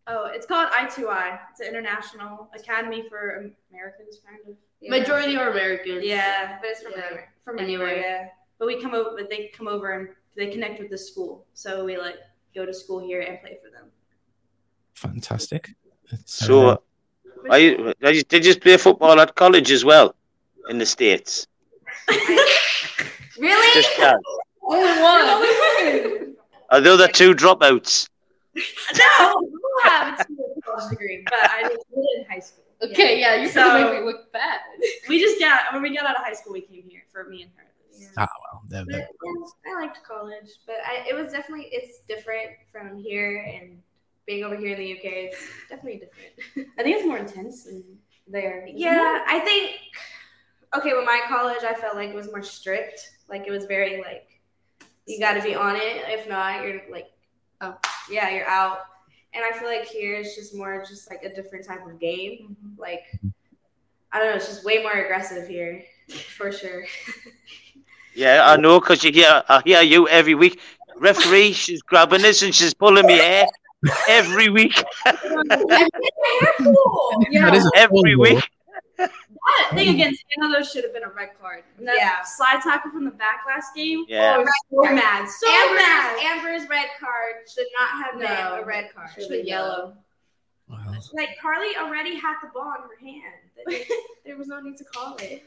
G: Oh, it's called I2I. It's an international academy for Americans, kind of.
I: Majority are Americans.
G: Yeah,
H: But it's from
I: Yeah.
H: anywhere.
G: from
I: Anywhere.
G: anywhere. Yeah, but we come over. But they come over and they connect with the school. So we like go to school here and play for them.
A: Fantastic. It's, uh,
B: So, are you, are you- did you play football at college as well in the states? [laughs]
H: Really?
B: Just that.
I: Only one.
B: Are the other two dropouts?
G: no, we have a two-year college degree, but I did it in high school. [laughs]
I: Okay, yeah, you're
G: So-
I: gonna make me look bad. [laughs]
G: We just got when we got out of high school, we came here for me and her. at least.
A: ah, well, there,
H: But,
A: there.
H: yeah, I liked college, but I, it was definitely it's different from here and being over here in the UK. It's definitely different. [laughs]
G: I think it's more intense there.
H: Yeah, I think okay, with my college I felt like it was more strict. Like it was very like you gotta be on it. If not, you're like
I: Oh.
H: yeah, you're out. And I feel like here it's just more just like a different type of game. Mm-hmm. Like I don't know, it's just way more aggressive here. For sure. [laughs]
B: Yeah, I know, because you hear, I hear you every week. Referee, she's grabbing this and she's pulling me hair every week. [laughs]
H: yeah.
A: That is
B: Every week.
G: That thing against Canada should have been a red card. And that
H: Yeah.
G: slide tackle from the back last game.
B: Yeah.
G: Oh, I oh, so
H: Right.
G: mad. So
H: Amber's,
G: mad.
H: Amber's red card should not have been a red card.
G: Should have been yellow.
A: Well,
H: Like Carly already had the ball in her hand. There- [laughs] There was no need to call it.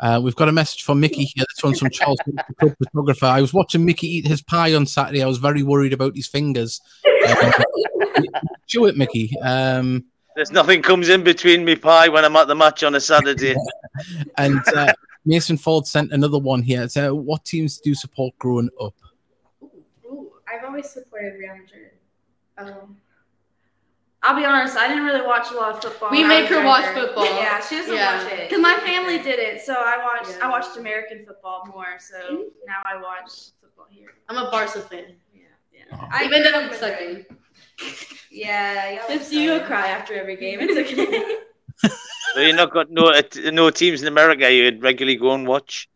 A: Uh, we've got a message from Mickey here. This one's from Charles, the photographer. I was watching Mickey eat his pie on Saturday. I was very worried about his fingers. Um, [laughs] chew it, Mickey. Um,
B: There's nothing comes in between me pie when I'm at the match on a Saturday. [laughs]
A: and uh, Mason Ford sent another one here. It's, uh, what teams do you support growing up?
H: Ooh, I've always supported Real Madrid.
G: Um, I'll be honest, I didn't really watch a lot of football.
I: We make
G: was
I: her watch
G: younger.
I: football. [laughs]
H: Yeah, she doesn't
I: Yeah.
H: watch it.
G: Because my family did it, so I watched.
H: Yeah.
G: I watched American football more, so
H: Mhm.
G: now I watch football here.
I: I'm a Barca fan.
G: Yeah, yeah.
A: Oh,
H: I
I: even though I'm
H: up in
I: second.
H: Yeah, y'all
G: If you
H: sorry.
G: cry after every game, it's okay. [laughs]
B: so you not got no no teams in America you'd regularly go and watch.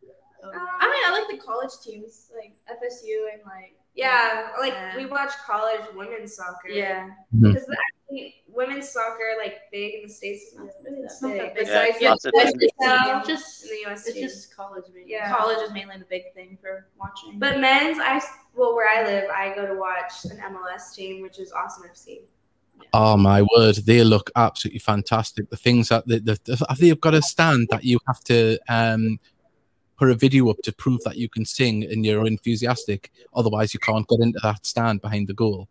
G: Um, I mean, I like the college teams, like FSU and like
H: Yeah, like
G: Yeah.
H: we watch college women's soccer.
G: yeah. Mm-hmm.
H: because actually women's soccer like big in the states is not really that
G: It's not
H: big.
G: that big.
H: Besides
B: Yeah,
H: like,
B: that's
I: It's just,
H: in the US
I: it's just college, Mainly.
H: Yeah.
G: College is mainly the big thing for watching.
H: But men's, I well, where I live, I go to watch an MLS team, which is Austin FC.
A: Oh my word, they look absolutely fantastic. The things that they, they, they've got a stand that you have to um, put a video up to prove that you can sing and you're enthusiastic. Otherwise, you can't get into that stand behind the goal.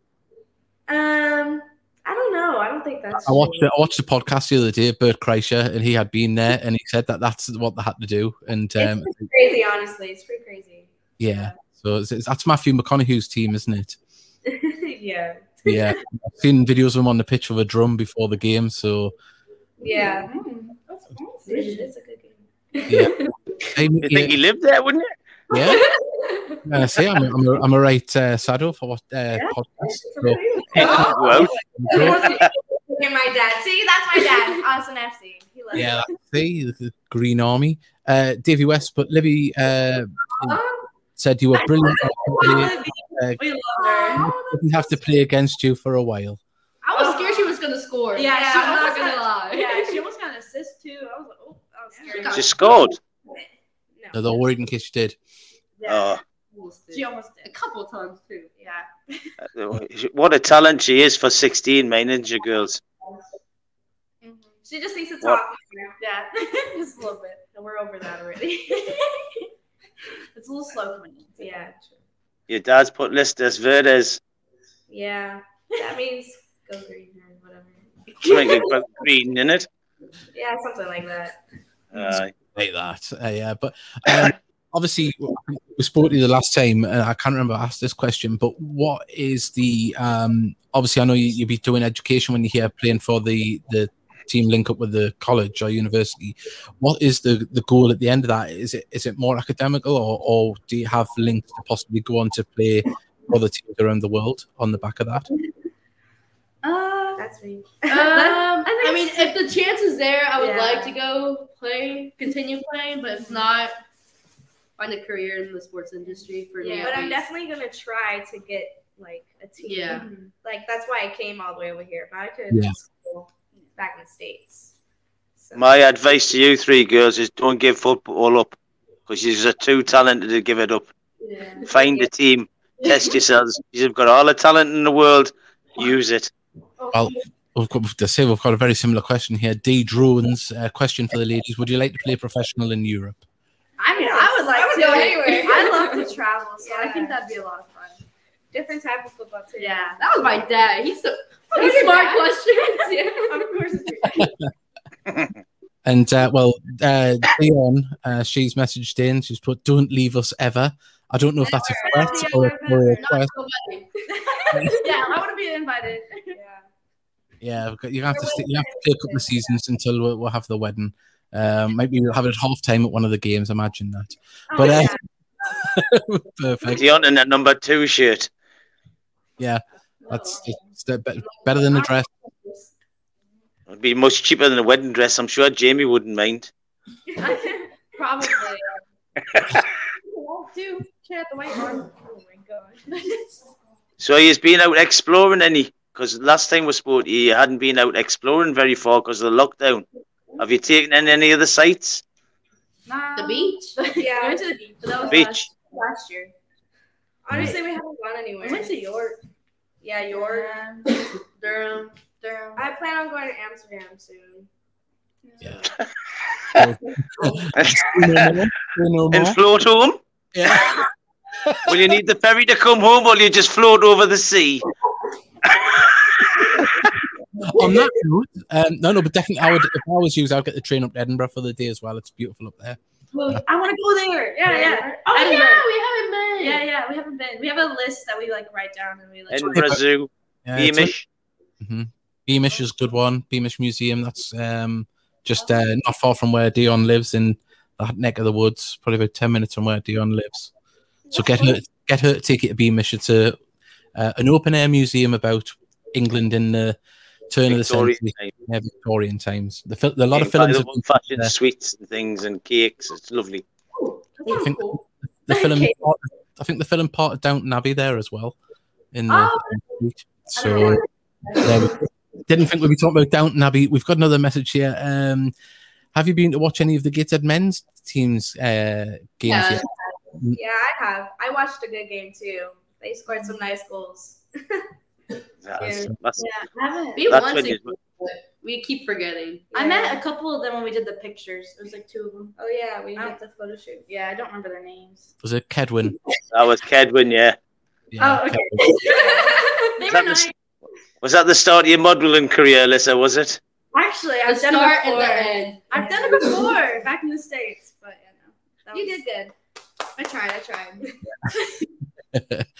H: Um, I don't know. I don't think that's.
A: I watched I watched the podcast the other day, Bert Kreischer, and he had been there, and he said that that's what they had to do. And um,
H: it's crazy, honestly. It's pretty crazy.
A: Yeah, so it's, it's, that's Matthew McConaughey's team, isn't it? [laughs]
H: yeah.
A: Yeah, I've seen videos of him on the pitch with a drum before the game. So
H: yeah, mm, it's a good game.
A: Yeah, [laughs]
B: I you think he lived there, wouldn't you?
A: Yeah. [laughs] I say I'm, I'm, a, I'm a right uh, saddle for what uh, yeah. podcast. So,
B: well,
H: my dad. See, that's my dad. [laughs] Austin FC. He loves
A: yeah, see the Green Army. Uh, Davy West, but Libby uh, said you were brilliant. Uh, we love her. Didn't have to play against you for a while.
I: I was scared she was going to score.
H: Yeah,
I: yeah I'm not going to lie.
H: Yeah, she almost got an assist too. I was like, oh, I was scared.
B: She scored.
A: No, they're worried in case she did.
B: Yeah.
H: Oh. She almost did.
I: A couple of times too.
H: Yeah.
B: what a talent she is for 16, my ninja girls.
H: She just needs to talk. What? Yeah, [laughs] just a little bit. And we're over that already. [laughs] it's a little slow coming in. Yeah. True.
B: Your dad's put listas verdes.
H: Yeah, that means go green or whatever.
B: Something [laughs] green in it.
H: Yeah, something like that.
B: Uh,
A: like that, uh, yeah. But um, [coughs] obviously, we spoke to you the last time, and I can't remember I asked this question. But what is the um, obviously? I know you, you'll be doing education when you're here playing for the the team link up with the college or university. What is the, the goal at the end of that? Is it is it more academical or, or do you have links to possibly go on to play other teams around the world on the back of that?
H: Uh, that's me. [laughs]
I: Um, I, I, mean, if the chance is there, I would yeah. like to go play, continue playing, but if not, find a career in the sports industry for
H: yeah,
I: me.
H: But I'm definitely gonna try to get like a team.
I: Yeah.
H: Like that's why I came all the way over here. If I could
A: yeah
H: back in the states.
B: So. My advice to you three girls is don't give football up because you're too talented to give it up.
H: Yeah.
B: Find a team, test yourselves. You've got all the talent in the world. Use it.
A: Well, we've got to say we've got a very similar question here. D drones uh, question for the ladies: Would you like to play professional in Europe?
H: I mean, I would like I would to.
I: Go anywhere. [laughs]
H: I love to travel, so
I: yeah. I think that'd be a lot of fun.
H: Different type of football too.
I: Yeah, that was my dad. He's so smart questions. [laughs]
H: Yeah.
A: of course. [laughs] and uh, well, uh, Leon, uh, she's messaged in. She's put, "Don't leave us ever." I don't know if that's a threat or, or a request. [laughs]
H: yeah, I want to be invited.
A: Yeah, yeah. You have to stay, you have to play a couple of seasons until we'll, we'll have the wedding. Um, maybe we'll have it at half time at one of the games. Imagine that.
H: Oh,
A: but uh,
H: yeah.
A: perfect.
B: Dion in that number two shirt.
A: Yeah, that's it's better than a dress.
B: It'd be much cheaper than a wedding dress. I'm sure Jamie wouldn't mind. [laughs]
H: Probably. [laughs] do chat the white one. Oh my god.
B: so he's been out exploring any? Because last time we spoke, he hadn't been out exploring very far because of the lockdown. Have you taken in any of the sights?
H: Um,
I: the beach. [laughs]
H: Yeah, I went to the beach. But that was
B: beach.
H: Last, last year. Honestly, we haven't gone anywhere.
I: We went to York.
H: Yeah, York. [coughs]
I: Durham. Durham.
H: I plan on going to Amsterdam soon.
A: Yeah.
B: and float home?
A: Yeah. [laughs] [laughs] [laughs]
B: Will you need the ferry to come home or will you just float over the sea?
A: On that note, um, no, no, but definitely, I would if I was you, I'd get the train up to Edinburgh for the day as well. It's beautiful up there.
H: Well, I want to go there. Yeah, yeah.
I: Oh
H: Edinburgh.
I: yeah, we haven't been.
H: Yeah, yeah, we haven't been. We have a list that we like write down and we like.
B: Edinburgh Zoo,
A: Yeah, it's
B: Beamish.
A: Mm-hmm. Beamish is a good one. Beamish Museum. That's um, just uh, not far from where Dion lives in that neck of the woods. Probably about ten minutes from where Dion lives. So get her, get her to take you to Beamish. It's a uh, an open air museum about England in the turn
B: Victorian
A: of the century,
B: time.
A: yeah, Victorian times. The fil- a lot of films.
B: the
A: have been
B: old-fashioned
A: there.
B: sweets and things and cakes. It's lovely.
A: I think [laughs] the film.
H: Okay.
A: Part, I think the film part of Downton Abbey there as well. In the
H: Oh.
A: so yeah, we didn't think we'd be talking about Downton Abbey. We've got another message here. Um, have you been to watch any of the Gateshead men's teams uh, games
I: Yeah.
A: yet?
H: Yeah, I have. I watched a good game too. They scored some nice goals. [laughs]
B: That's, that's,
H: Yeah, I haven't.
I: We
B: That's when you-
I: we keep forgetting.
G: I met a couple of them when we did the pictures. It was like two of them.
H: Oh yeah, we
G: I
H: did the photo shoot.
G: Yeah, I don't remember their names.
A: Was it Kedwin?
B: that was Kedwin, yeah.
A: Yeah,
G: oh, okay.
A: Kedwin. [laughs]
G: they
B: that
G: nice.
B: s- Was that the start of your modelling career, Lisa? Was it?
G: Actually, I've done
I: start
G: it before.
I: the end.
G: I've done it before back in the states, but yeah, no.
H: You
G: was-
H: did good.
G: I tried. I tried. [laughs]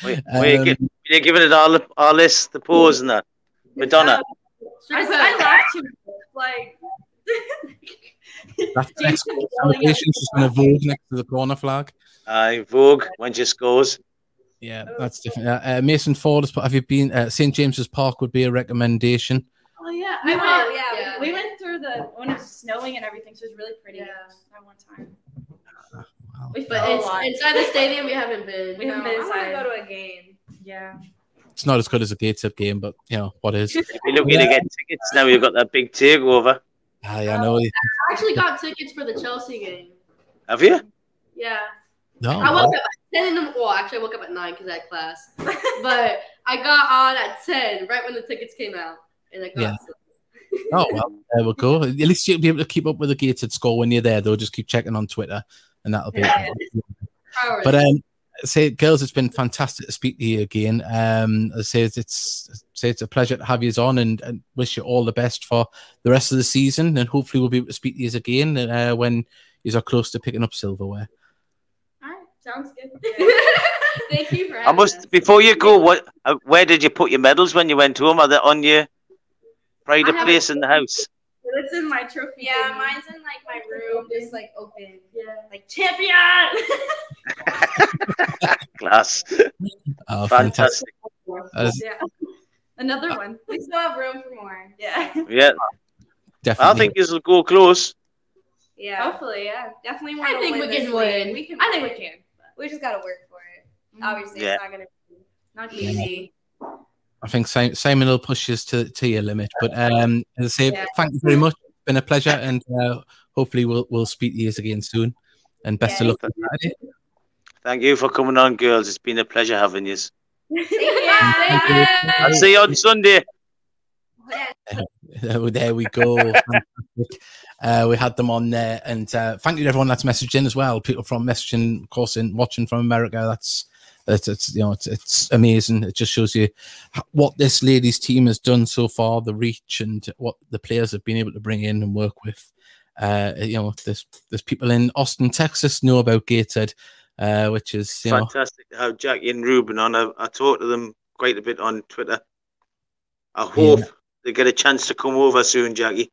B: Were, were you,
A: Um,
B: gi- giving it all, all this, the pose and that? Madonna.
G: I, I laughed too. Like.
A: That's the next celebration. She's going to vogue next to the corner flag.
B: Aye, Vogue, when she scores.
A: Yeah, that's different. Uh, uh, Mason Ford, has put- have you been? Uh, St James's Park would be a recommendation.
G: Oh yeah,
H: We
G: I
H: went-
G: went.
H: yeah,
G: Yeah, we went through the when it was snowing and everything, so it was really pretty.
I: Yeah.
G: That one time.
A: Wow.
G: We
I: But
G: fell a
I: it's, inside the stadium, we haven't been.
G: We haven't
H: No,
G: been
H: I want to
G: inside.
H: go to a game.
G: Yeah.
A: It's not as good as a Gateshead game, but you know what is.
B: If [laughs] you're looking to get tickets now, you've got that big takeover.
A: Aye, ah, I know.
I: I actually got tickets for the Chelsea game.
B: Have you?
I: Yeah.
A: No,
I: I woke up at 10 in the Well, actually, I woke up at 9 because I had class. but I got on at 10, right when the tickets came out. And I got
A: Yeah.
I: some.
A: Oh well, there we go. At least you'll be able to keep up with the Gateshead score when you're there. Though, just keep checking on Twitter, and that'll be.
I: Yeah. Priority.
A: But um, say, girls, it's been fantastic to speak to you again. Um, I say it's, it's say it's a pleasure to have you on, and, and wish you all the best for the rest of the season, and hopefully we'll be able to speak to you again uh, when you are close to picking up silverware.
G: All right. Sounds good. [laughs] Thank you for
B: I must.
G: us.
B: Before you go, what? Uh, where did you put your medals when you went home? Are they on your pride of place in the house?
G: It's in my trophy.
H: Yeah,
G: thing.
H: mine's in like my room, just like open,
G: Yeah.
H: like champion. [laughs]
B: Class.
A: Oh, fantastic!
B: Fantastic.
G: Yeah. [laughs] Another uh, one.
H: we still have room for more.
G: Yeah.
B: Yeah.
A: Definitely.
B: I think this will go close.
H: Yeah,
G: Hopefully, yeah.
H: definitely
G: I
H: to
G: think
H: win
G: we can
H: league.
G: win.
H: We can.
G: I think we can.
H: We just gotta work for it. Obviously,
B: Yeah.
H: it's not gonna be
G: Not easy.
A: I think Simon, Simon will push us to, to your limit. But um, as I say,
G: Yeah.
A: thank you very much. It's been a pleasure, and uh, hopefully we'll we'll speak to you again soon. And best of luck. for Saturday.
B: Thank you for coming on, girls. It's been a pleasure having you.
H: Thank.
B: I'll see you on Sunday.
A: There we- [laughs] there we go. Uh, we had them on there, and uh, thank you to everyone that's messaged in as well. People from messaging, of course, in watching from America. That's it's, it's you know it's, it's amazing. It just shows you what this ladies team has done so far, the reach, and what the players have been able to bring in and work with. Uh, you know, there's there's people in Austin, Texas, know about Gateshead, uh, which is you know
B: Fantastic to have Jackie and Ruben on. I, I talked to them quite a bit on Twitter. I hope they get a chance to come over soon, Jackie.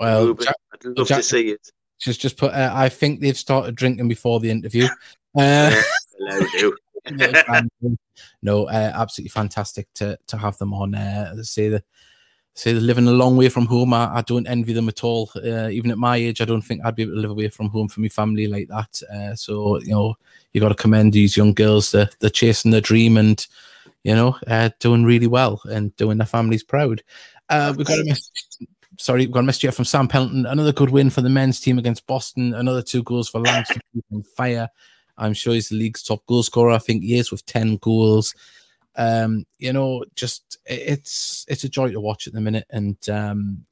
A: Well.
B: Ruben,
A: Jack-
B: I'd love
A: Jack-
B: to see it.
A: She's just put. Uh, I think they've started drinking before the interview. [laughs] Uh,
B: Hello, [laughs]
A: no, uh, absolutely fantastic to to have them on. Uh, as I say the say they're living a long way from home. I, I don't envy them at all. Uh, even at my age, I don't think I'd be able to live away from home for my family like that. Uh, so you know, you got to commend these young girls. They're, they're chasing their dream and you know, uh, doing really well and doing their families proud. Uh, we've got a message. Sorry, we've got a message here from Sam Pelton. Another good win for the men's team against Boston. Another two goals for Langstaff on fire. I'm sure he's the league's top goal scorer. I think he is with 10 goals. Um, you know, just it's it's a joy to watch at the minute, and um,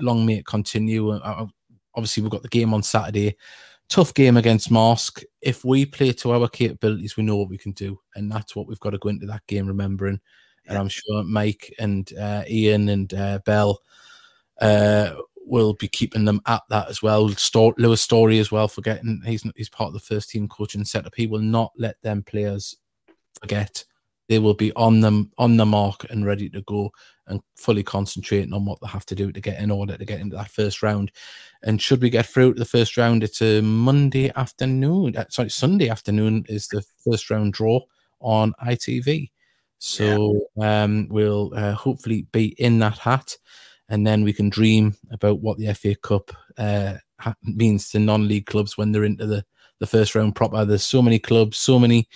A: long may it continue. Uh, uh, obviously, we've got the game on Saturday. Tough game against Marske. If we play to our capabilities, we know what we can do, and that's what we've got to go into that game remembering. And I'm sure Mike and uh, Ian and uh, Bell uh, will be keeping them at that as well. Stor- Lewis Story as well, forgetting he's he's part of the first team coaching setup. He will not let them players forget. They will be on them on the mark and ready to go and fully concentrating on what they have to do to get in order to get into that first round. And should we get through to the first round, it's a Monday afternoon. uh, Sorry, Sunday afternoon is the first round draw on ITV. So um, we'll uh, hopefully be in that hat, and then we can dream about what the FA Cup uh, means to non-league clubs when they're into the the first round proper. There's so many clubs, so many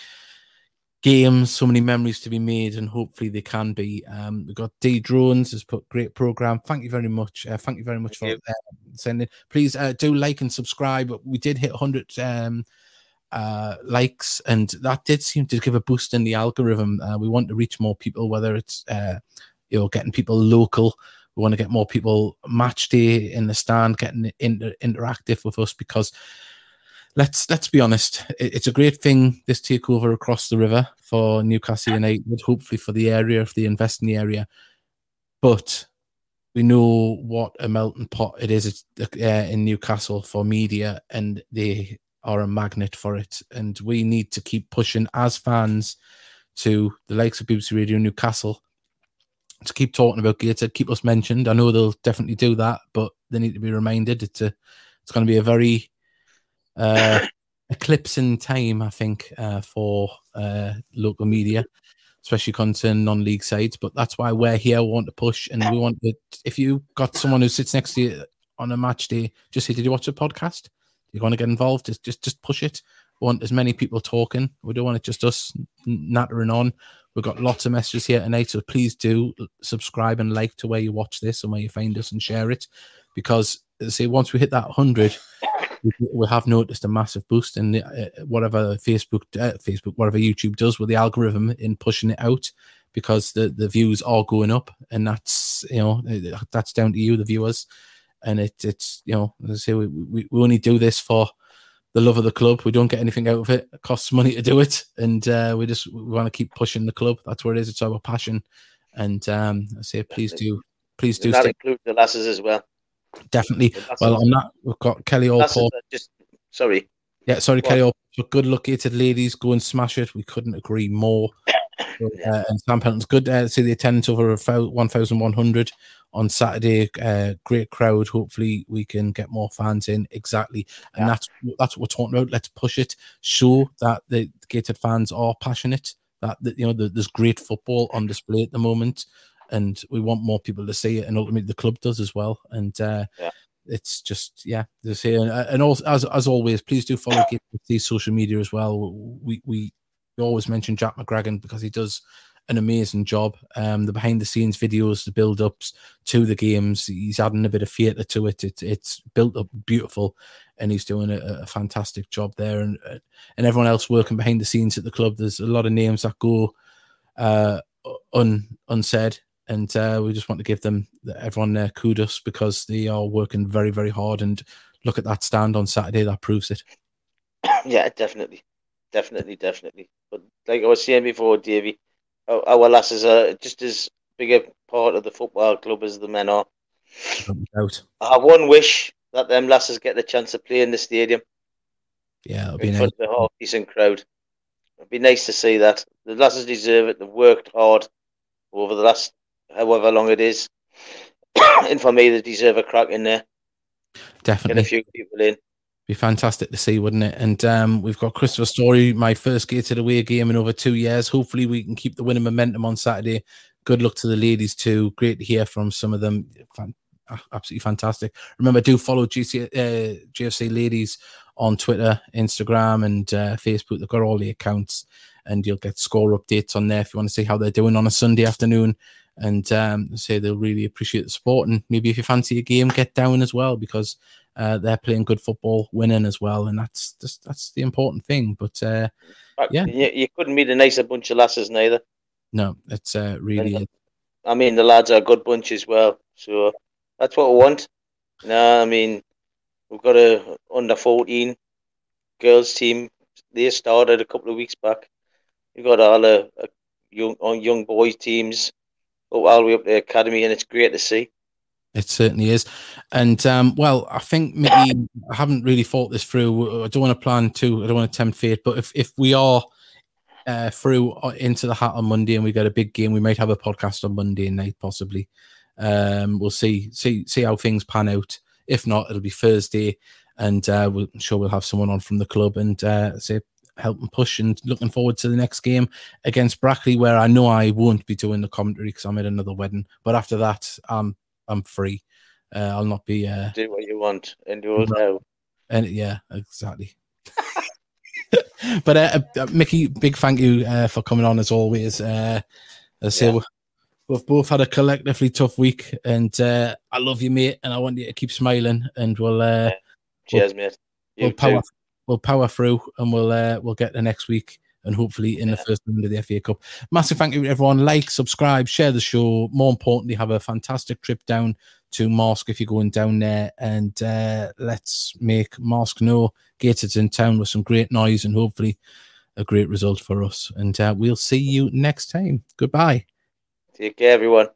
A: games, so many memories to be made, and hopefully they can be. Um, we've got D Drones has put great program. Thank you very much. Uh, thank you very much
B: Thank
A: for uh, sending. Please uh, do like and subscribe. We did hit 100 um, uh, likes, and that did seem to give a boost in the algorithm. Uh, we want to reach more people, whether it's uh, you know getting people local. We want to get more people match day in the stand, getting inter- interactive with us because let's let's be honest, it's a great thing this takeover across the river for Newcastle United, hopefully for the area if they invest in the area. But we know what a melting pot it is uh, in Newcastle for media, and they are a magnet for it. And we need to keep pushing as fans to the likes of BBC Radio Newcastle to keep talking about Gateshead, keep us mentioned. I know they'll definitely do that, but they need to be reminded. It's a, it's going to be a very uh, [coughs] eclipsing time, I think, uh, for uh, local media, especially concerning non-league sides. But that's why we're here. We want to push, and we want to. If you got someone who sits next to you on a match day, just say, "Did you watch a podcast? You want to get involved? Just, just, just push it." We want as many people talking. We don't want it just us nattering on. We've got lots of messages here tonight, so please do subscribe and like to where you watch this and where you find us and share it. Because, say, once we hit that 100, we have noticed a massive boost in uh, whatever Facebook, uh, Facebook, whatever YouTube does with the algorithm in pushing it out, because the the views are going up, and that's you know that's down to you, the viewers, and it it's you know as I say we, we, we only do this for the love of the club. We don't get anything out of it. It costs money to do it, and uh, we just we want to keep pushing the club. That's what it is. It's our passion, and um, I say please do, please do.
B: That includes the lasses as well.
A: Definitely. Well, on that, we've got Kelly Allport.
B: Just sorry.
A: Yeah, sorry, Kelly Allport. Good luck, Gateshead ladies. Go and smash it. We couldn't agree more. [coughs] uh, and Sam Pelton's good uh, to see the attendance over 1,100 on Saturday. Uh, great crowd. Hopefully, we can get more fans in. Exactly, and yeah. that's that's what we're talking about. Let's push it. Show that the Gateshead fans are passionate. That, that you know, the, there's great football on display at the moment and we want more people to see it, and ultimately the club does as well. And uh, yeah. it's just yeah, this here, and, and also as as always, please do follow these social media as well. We we we always mention Jack McGragan because he does an amazing job. Um, the behind the scenes videos, the build ups to the games, he's adding a bit of theatre to it. it. It's built up beautiful, and he's doing a, a, fantastic job there. And and everyone else working behind the scenes at the club, there's a lot of names that go uh, un unsaid and uh, we just want to give them everyone their kudos because they are working very very hard and look at that stand on saturday that proves it [coughs]
B: yeah definitely definitely definitely but like i was saying before davey our, lasses are just as big a part of the football club as the men are
A: Out.
B: i have one wish that them lasses get the chance to play in the stadium
A: yeah it'll be
B: nice. a half decent crowd it'd be nice to see that the lasses deserve it they've worked hard over the last however long it is. [coughs] and for me, they deserve a crack in there.
A: Definitely.
B: Get a few people in.
A: Be fantastic to see, wouldn't it? And um, we've got Christopher Story, my first Gateshead away game in over two years. Hopefully, we can keep the winning momentum on Saturday. Good luck to the ladies too. Great to hear from some of them. Fan- absolutely fantastic. Remember, do follow GC, uh, GFC ladies on Twitter, Instagram, and uh, Facebook. They've got all the accounts, and you'll get score updates on there if you want to see how they're doing on a Sunday afternoon and um, say they'll really appreciate the support. And maybe if you fancy a game, get down as well because uh, they're playing good football, winning as well, and that's just that's the important thing. But uh, yeah,
B: you, you, couldn't meet a nicer bunch of lasses neither.
A: No, it's uh, really. And,
B: I mean, the lads are a good bunch as well, so that's what we want. No, I mean, we've got a under fourteen girls team. They started a couple of weeks back. We've got all the young young boys teams all the way up the academy, and it's great to see.
A: It certainly is. And um, well, I think maybe I haven't really thought this through. I don't want to plan to, I don't want to tempt fate, but if, if we are uh, through uh, into the hat on Monday and we get a big game, we might have a podcast on Monday night, possibly. Um, we'll see, see, see how things pan out. If not, it'll be Thursday, and uh, we'll, I'm sure we'll have someone on from the club and uh, say helping push and looking forward to the next game against Brackley, where I know I won't be doing the commentary because I'm at another wedding. But after that, I'm I'm free. Uh, I'll not be uh,
B: do what you want and do it now.
A: And yeah, exactly. [laughs] but uh, uh, Mickey, big thank you uh, for coming on as always. Uh, I say yeah. we've both had a collectively tough week, and uh, I love you, mate, and I want you to keep smiling. And we'll uh,
B: cheers, we'll, mate.
A: You we'll power, we'll power through and we'll uh, we'll get the next week and hopefully in yeah. the first round of the FA Cup. Massive thank you to everyone. Like, subscribe, share the show. More importantly, have a fantastic trip down to Marske if you're going down there. And uh, let's make Marske know Gators in town with some great noise and hopefully a great result for us. And uh, we'll see you next time. Goodbye.
B: Take care, everyone.